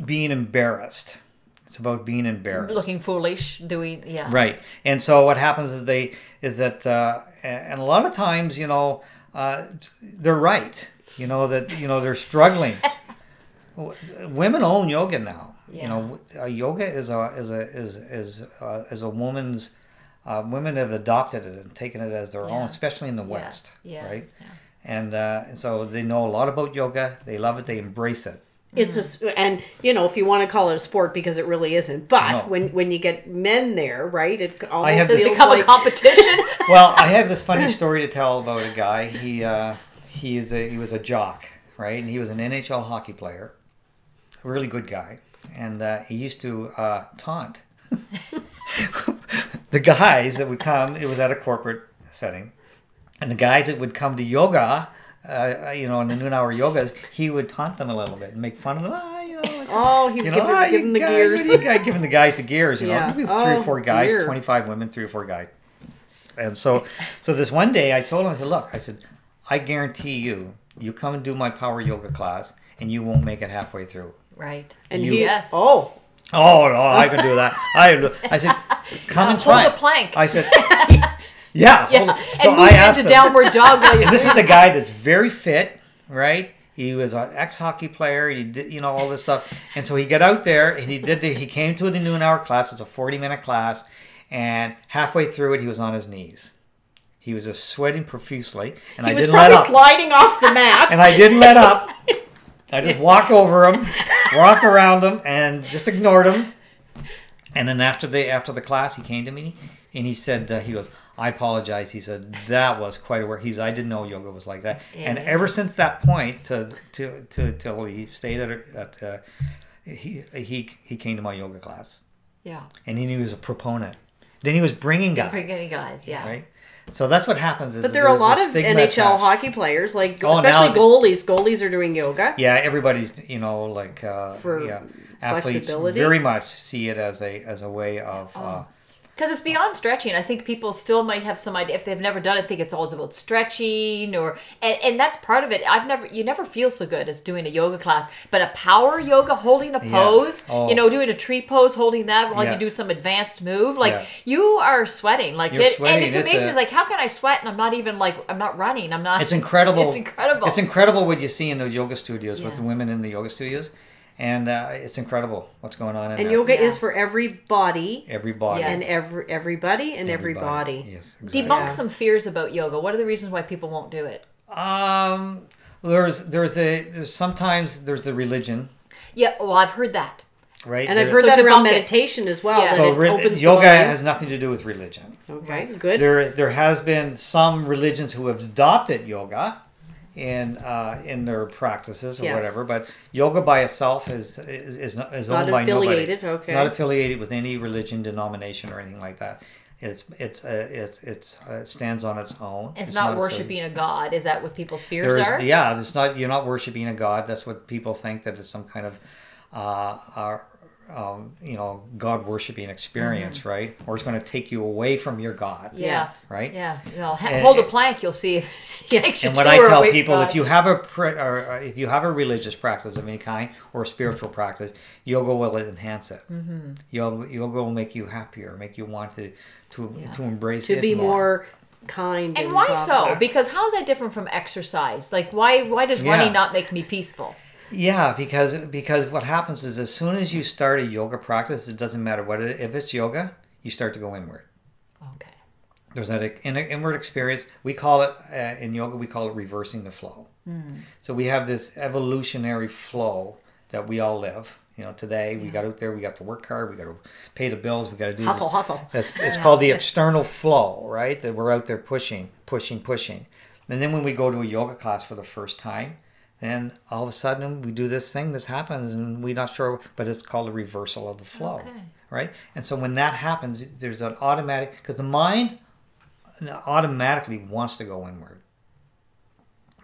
Speaker 3: being embarrassed. It's about being embarrassed.
Speaker 2: Looking foolish, doing yeah.
Speaker 3: Right. And so what happens is they is that uh, and a lot of times you know uh, they're right. You know that you know they're struggling. Women own yoga now. You know, uh, yoga is a is a is is uh, is a woman's. Uh, women have adopted it and taken it as their
Speaker 2: Yeah.
Speaker 3: own, especially in the
Speaker 2: Yes,
Speaker 3: West,
Speaker 2: yes,
Speaker 3: right?
Speaker 2: yeah.
Speaker 3: And, uh, and so they know a lot about yoga. They love it. They embrace it.
Speaker 1: It's a s and you know if you want to call it a sport because it really isn't but
Speaker 3: No.
Speaker 1: when when you get men there right it almost
Speaker 3: have this-
Speaker 1: feels
Speaker 2: Become
Speaker 1: like
Speaker 2: a competition.
Speaker 3: well, I have this funny story to tell about a guy. He uh, he is a he was a jock, right? And he was an NHL hockey player, a really good guy, and uh, he used to uh, taunt the guys that would come. It was at a corporate setting, and the guys that would come to yoga. Uh, you know, in the noon hour yogas, he would taunt them a little bit and make fun of them. Ah, you know, like,
Speaker 1: oh he
Speaker 3: you
Speaker 1: was
Speaker 3: know,
Speaker 1: giving,
Speaker 3: ah,
Speaker 1: giving
Speaker 3: you
Speaker 1: the
Speaker 3: guys,
Speaker 1: gears
Speaker 3: what you guys giving the guys the gears, you know.
Speaker 1: Yeah.
Speaker 3: We have three or four guys,
Speaker 1: dear.
Speaker 3: 25 women, three or four guys. And so, so this one day I told him, I said, look, I said, I guarantee you, you come and do my power yoga class and you won't make it halfway through.
Speaker 2: right.
Speaker 1: and
Speaker 3: You-
Speaker 1: he
Speaker 2: Yes.
Speaker 1: oh
Speaker 3: Oh, no, I can do that. I, I said, come and
Speaker 2: Hold
Speaker 3: try.
Speaker 2: the plank.
Speaker 3: I said, yeah.
Speaker 2: yeah.
Speaker 3: hold it."
Speaker 2: and
Speaker 3: So
Speaker 2: move
Speaker 3: I asked him,
Speaker 2: downward dog
Speaker 3: this is the guy that's very fit, right? He was an ex-hockey player. He did, you know, all this stuff. And so he got out there and he did. The, he came to the noon hour class. It's a forty-minute class, and halfway through it, he was on his knees. He was just sweating profusely, and
Speaker 1: he
Speaker 3: I
Speaker 1: was
Speaker 3: didn't let
Speaker 1: probably
Speaker 3: up.
Speaker 1: sliding off the mat
Speaker 3: And I didn't let up. I just walked over him, walked around him, and just ignored him. And then after the after the class, he came to me and he said, uh, he goes, I apologize. He said that was quite a work. He's I didn't know yoga was like that. and ever since that point to to to till he stayed at, at uh, he he he came to my yoga class
Speaker 2: Yeah.
Speaker 3: and he knew he was a proponent. Then he was bringing guys,
Speaker 2: Bringing guys, yeah.
Speaker 3: right? So that's what happens. Is
Speaker 1: but there are a lot
Speaker 3: a
Speaker 1: of NHL
Speaker 3: attached.
Speaker 1: hockey players like
Speaker 3: Oh,
Speaker 1: especially
Speaker 3: the-
Speaker 1: goalies goalies are doing yoga
Speaker 3: Yeah, everybody's you know like uh,
Speaker 1: For
Speaker 3: yeah, athletes very much see it as a as a way of
Speaker 2: Oh.
Speaker 3: uh,
Speaker 2: Because it's beyond stretching. I think people still might have some idea if they've never done it. Think it's always about stretching, or and, and that's part of it. I've never you never feel so good as doing a yoga class, but a power yoga, holding a
Speaker 3: Yeah.
Speaker 2: pose,
Speaker 3: Oh.
Speaker 2: you know, doing a tree pose, holding that while
Speaker 3: Yeah.
Speaker 2: you do some advanced move, like
Speaker 3: Yeah.
Speaker 2: you are sweating, like it,
Speaker 3: sweating.
Speaker 2: and it's
Speaker 3: It's
Speaker 2: amazing.
Speaker 3: a-
Speaker 2: it's like how can I sweat and I'm not even like I'm not running. I'm not.
Speaker 3: it's incredible.
Speaker 2: It's incredible.
Speaker 3: It's incredible what you see in the yoga studios with the women in the yoga studios, and uh, it's incredible what's going on in
Speaker 1: and
Speaker 3: there.
Speaker 1: yoga
Speaker 2: Yeah.
Speaker 1: is for every body
Speaker 3: every body
Speaker 2: Yes.
Speaker 1: and every everybody and every body
Speaker 3: Yes, exactly.
Speaker 2: Debunk
Speaker 1: Yeah.
Speaker 2: some fears about yoga. What are the reasons why people won't do it?
Speaker 3: Um, there's there's a there's sometimes there's the religion,
Speaker 2: Yeah, well, I've heard that.
Speaker 3: right?
Speaker 1: and I've heard
Speaker 2: So
Speaker 1: that around
Speaker 2: debunk it.
Speaker 1: meditation as well
Speaker 2: Yeah.
Speaker 3: so re- yoga has nothing to do with religion.
Speaker 1: okay good
Speaker 3: There there has been some religions who have adopted yoga in uh, in their practices or
Speaker 1: Yes.
Speaker 3: whatever, but yoga by itself is is is, not, is
Speaker 1: not
Speaker 3: owned by
Speaker 1: affiliated, okay.
Speaker 3: It's not affiliated with any religion, denomination, or anything like that. It's it's uh, it's it's uh, it stands on its own.
Speaker 2: It's, not,
Speaker 3: a-
Speaker 2: worshiping a god. Is that what people's fears
Speaker 3: is
Speaker 2: are?
Speaker 3: yeah. It's not you're not worshiping a god. That's what people think that it's some kind of uh, uh, um, you know God worshiping experience, right? Or it's going to take you away from your God.
Speaker 1: Yes.
Speaker 3: Right.
Speaker 2: Yeah, you know, ha-
Speaker 3: And-
Speaker 2: hold a plank, you'll see if it takes you
Speaker 3: and what I tell people, if you have a pre- or or if you have a religious practice of any kind or a spiritual practice, yoga will enhance it. Mm-hmm. Yoga, yoga will make you happier, make you want to to to embrace
Speaker 1: to
Speaker 3: it
Speaker 1: be
Speaker 3: more.
Speaker 1: more kind
Speaker 2: And why
Speaker 1: thoughtful.
Speaker 2: so? Because how is that different from exercise? Like why why does
Speaker 3: Yeah.
Speaker 2: running not make me peaceful?
Speaker 3: Yeah, because because what happens is as soon as you start a yoga practice, it doesn't matter what it, if it's yoga, you start to go inward.
Speaker 2: Okay.
Speaker 3: There's that in- inward experience. We call it uh, in yoga. We call it reversing the flow. So we have this evolutionary flow that we all live. You know, today we got out there, we got to work hard, we got to pay the bills, we got to do
Speaker 1: Hustle,
Speaker 3: this-
Speaker 1: hustle.
Speaker 3: That's it's called the external flow, right? That we're out there pushing, pushing, pushing. And then when we go to a yoga class for the first time, then all of a sudden we do this thing, this happens, and we're not sure, but it's called a reversal of the flow,
Speaker 2: Okay.
Speaker 3: right? And so when that happens, there's an automatic because the mind automatically wants to go inward.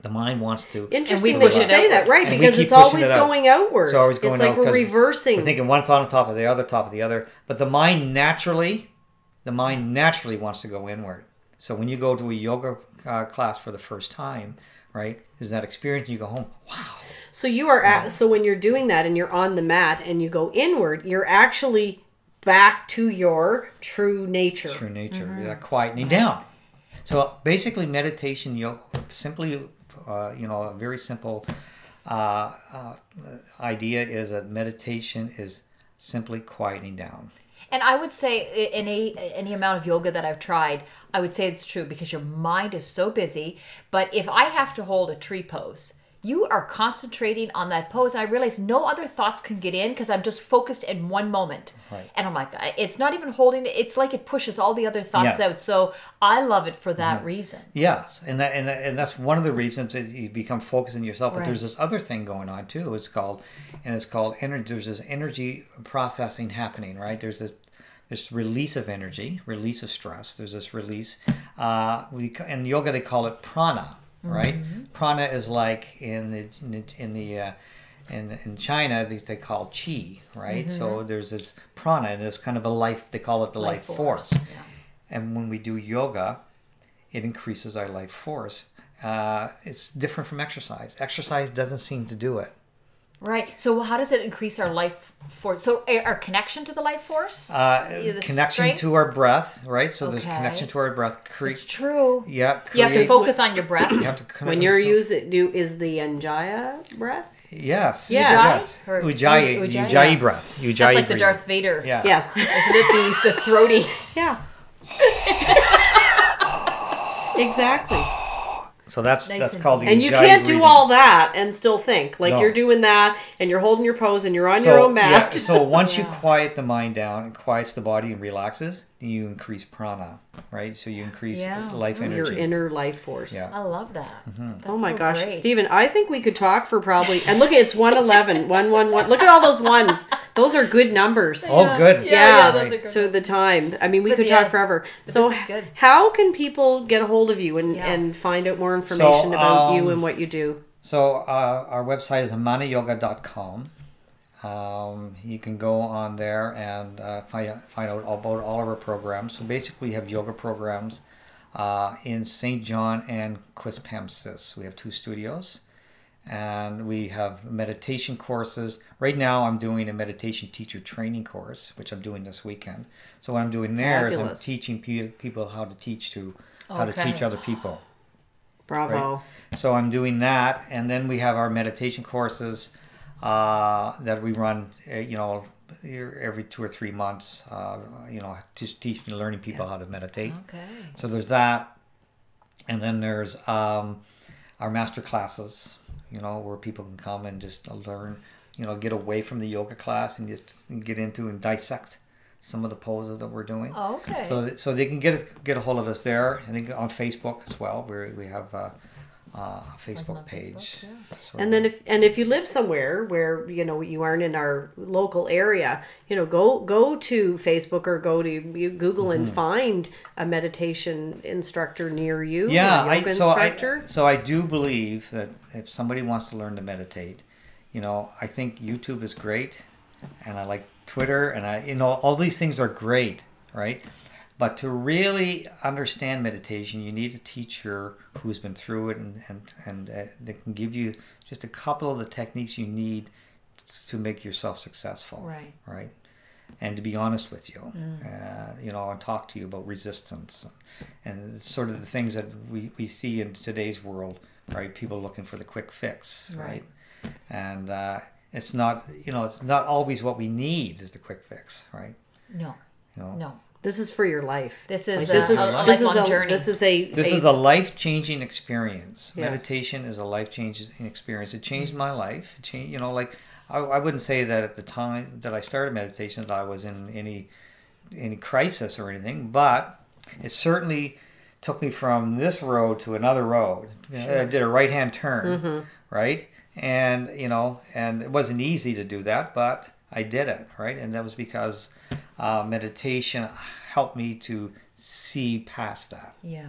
Speaker 3: The mind wants to.
Speaker 1: Interesting that you say that, right?
Speaker 3: And
Speaker 1: Because it's always
Speaker 3: it out.
Speaker 1: going outward.
Speaker 3: It's always going
Speaker 1: It's like we're reversing.
Speaker 3: We're thinking one thought on top of the other, top of the other. But the mind naturally, the mind naturally wants to go inward. So when you go to a yoga uh, class for the first time, right, there's that experience. You go home, wow.
Speaker 1: So you are at, so when you're doing that and you're on the mat and you go inward, you're actually back to your true nature.
Speaker 3: True nature,
Speaker 1: Mm-hmm.
Speaker 3: that quietening down. So basically, meditation, yoga, simply, uh, you know, a very simple uh, uh, idea is that meditation is simply quieting down.
Speaker 2: And I would say any any amount of yoga that I've tried, I would say it's true because your mind is so busy. But if I have to hold a tree pose, you are concentrating on that pose. And I realize no other thoughts can get in because I'm just focused in one moment.
Speaker 3: Right.
Speaker 2: And I'm like, it's not even holding it. It's like it pushes all the other thoughts
Speaker 3: Yes. Mm-hmm.
Speaker 2: out. So I love it for that reason.
Speaker 3: Yes, and that, and that, and that's one of the reasons that you become focused on yourself. But
Speaker 2: Right.
Speaker 3: there's this other thing going on too. It's called, and it's called energy. There's this energy processing happening, right? There's this this release of energy, release of stress. There's this release. Uh, we in yoga they call it prana, right? Prana is like in the in the, in, the uh, in, in China they, they call chi, right? So there's this prana, and it's kind of a life. They call it the life, force.
Speaker 2: Yeah.
Speaker 3: And when we do yoga, it increases our life force. Uh, it's different from exercise. Exercise doesn't seem to do it.
Speaker 2: Right. So how does it increase our life force? So our our connection to the life force?
Speaker 3: Uh,
Speaker 2: The
Speaker 3: connection
Speaker 2: strength?
Speaker 3: to our breath, right? So there's connection to our breath. Cre-
Speaker 2: It's true.
Speaker 3: yeah,
Speaker 2: You have to focus on your breath.
Speaker 3: You have to
Speaker 1: When you're
Speaker 3: so-
Speaker 1: using, do is the Anjaya breath?
Speaker 3: yes,
Speaker 1: Yes.
Speaker 3: yes. Ujjayi,
Speaker 2: Ujjayi,
Speaker 3: Ujjayi breath. Ujjayi
Speaker 2: That's like the. Darth Vader.
Speaker 3: Yeah.
Speaker 1: Yes.
Speaker 2: Isn't it the, the throaty?
Speaker 1: Yeah. exactly.
Speaker 3: So that's
Speaker 2: Nice
Speaker 3: that's
Speaker 2: and
Speaker 3: called the
Speaker 1: And you can't do all that and still think. Like
Speaker 3: No.
Speaker 1: you're doing that and you're holding your pose and you're on your own mat.
Speaker 3: Yeah, so once you quiet the mind down, it quiets the body and relaxes, then you increase prana, right? So you increase
Speaker 2: Yeah.
Speaker 3: life energy.
Speaker 1: your inner life force.
Speaker 3: Yeah.
Speaker 2: I love that. Mm-hmm. That's
Speaker 1: Oh my
Speaker 2: so
Speaker 1: gosh,
Speaker 2: great.
Speaker 1: Stephen, I think we could talk for probably and look it's 111, 111. Look at all those ones. Those are good numbers.
Speaker 3: Oh, good.
Speaker 2: Yeah,
Speaker 1: Yeah,
Speaker 2: yeah, that's a
Speaker 1: so the time. I mean, we
Speaker 2: But
Speaker 1: could
Speaker 2: yeah,
Speaker 1: talk forever. So,
Speaker 2: this is good.
Speaker 1: how can people get a hold of you and,
Speaker 2: Yeah.
Speaker 1: and find out more information about you
Speaker 3: um,
Speaker 1: and what you do?
Speaker 3: So uh, our website is amanayoga.com. Um, you can go on there and uh, find, find out about all of our programs. So basically, we have yoga programs uh, in Saint John and Quispamsis. We have two studios. And we have meditation courses. Right now, I'm doing a meditation teacher training course, which I'm doing this weekend. So what I'm doing there is
Speaker 1: Fabulous.
Speaker 3: I'm teaching pe- people how to teach to how to teach other people.
Speaker 1: Bravo.
Speaker 3: So I'm doing that, and then we have our meditation courses uh, that we run. Uh, you know, every two or three months. Uh, you know, just teaching, learning people how to meditate.
Speaker 2: Okay.
Speaker 3: So there's that, and then there's um, our master classes. You know, where people can come and just learn. You know, get away from the yoga class and just get into and dissect some of the poses that we're doing.
Speaker 2: Oh, okay.
Speaker 3: So, that- so they can get us- get a hold of us there. I think on Facebook as well. We we have a, a Facebook page.
Speaker 2: Facebook, yeah.
Speaker 1: And then if and if you live somewhere where you know you aren't in our local area, you know go go to Facebook or go to you Google and mm-hmm. find a meditation instructor near you.
Speaker 3: yeah,
Speaker 1: a yoga
Speaker 3: I, so
Speaker 1: instructor.
Speaker 3: I so I do believe that if somebody wants to learn to meditate, you know, I think YouTube is great, and I like Twitter, and I you know all these things are great, right? But to really understand meditation, you need a teacher who's been through it and and and uh, that can give you just a couple of the techniques you need to make yourself successful.
Speaker 2: Right.
Speaker 3: Right. And to be honest with you, uh, you know, and talk to you about resistance and sort of the things that we, we see in today's world, right? People looking for the quick fix, right?
Speaker 2: Right.
Speaker 3: And uh, it's not, you know, it's not always what we need is the quick fix, right?
Speaker 2: no,
Speaker 3: You know,
Speaker 2: no.
Speaker 1: This is for your life.
Speaker 2: This is
Speaker 1: this
Speaker 2: a-
Speaker 1: is
Speaker 2: a
Speaker 1: this is a
Speaker 2: journey.
Speaker 1: this is a
Speaker 3: This
Speaker 1: a-
Speaker 3: is a life changing experience.
Speaker 1: Yes.
Speaker 3: Meditation is a life changing experience. It changed my life. It changed, you know, like I, I wouldn't say that at the time that I started meditation that I was in any any crisis or anything, but it certainly took me from this road to another road. You know, I did a mm-hmm. right hand turn, right, and you know, and it wasn't easy to do that, but I did it, right, and that was because uh, meditation helped me to see past that,
Speaker 2: Yeah.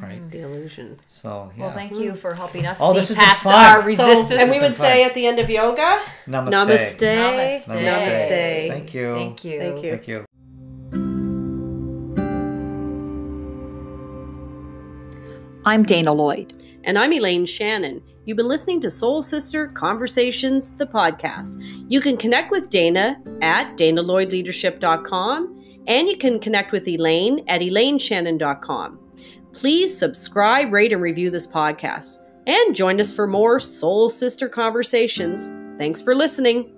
Speaker 3: right.
Speaker 1: the illusion.
Speaker 3: So yeah.
Speaker 2: Well, thank you for helping us
Speaker 3: Oh,
Speaker 2: see
Speaker 3: this has been
Speaker 2: past
Speaker 3: fun.
Speaker 2: our
Speaker 3: So-
Speaker 2: resistance.
Speaker 1: and we would say at the end of yoga,
Speaker 3: Namaste.
Speaker 1: namaste.
Speaker 2: Namaste.
Speaker 1: Namaste.
Speaker 3: Thank you.
Speaker 2: Thank you.
Speaker 1: Thank you.
Speaker 3: Thank you.
Speaker 2: I'm Dana Lloyd.
Speaker 1: And I'm Elaine Shannon. You've been listening to Soul Sister Conversations, the podcast. You can connect with Dana at danalloydleadership.com and you can connect with Elaine at elaineshannon.com. Please subscribe, rate, and review this podcast. And join us for more Soul Sister Conversations. Thanks for listening.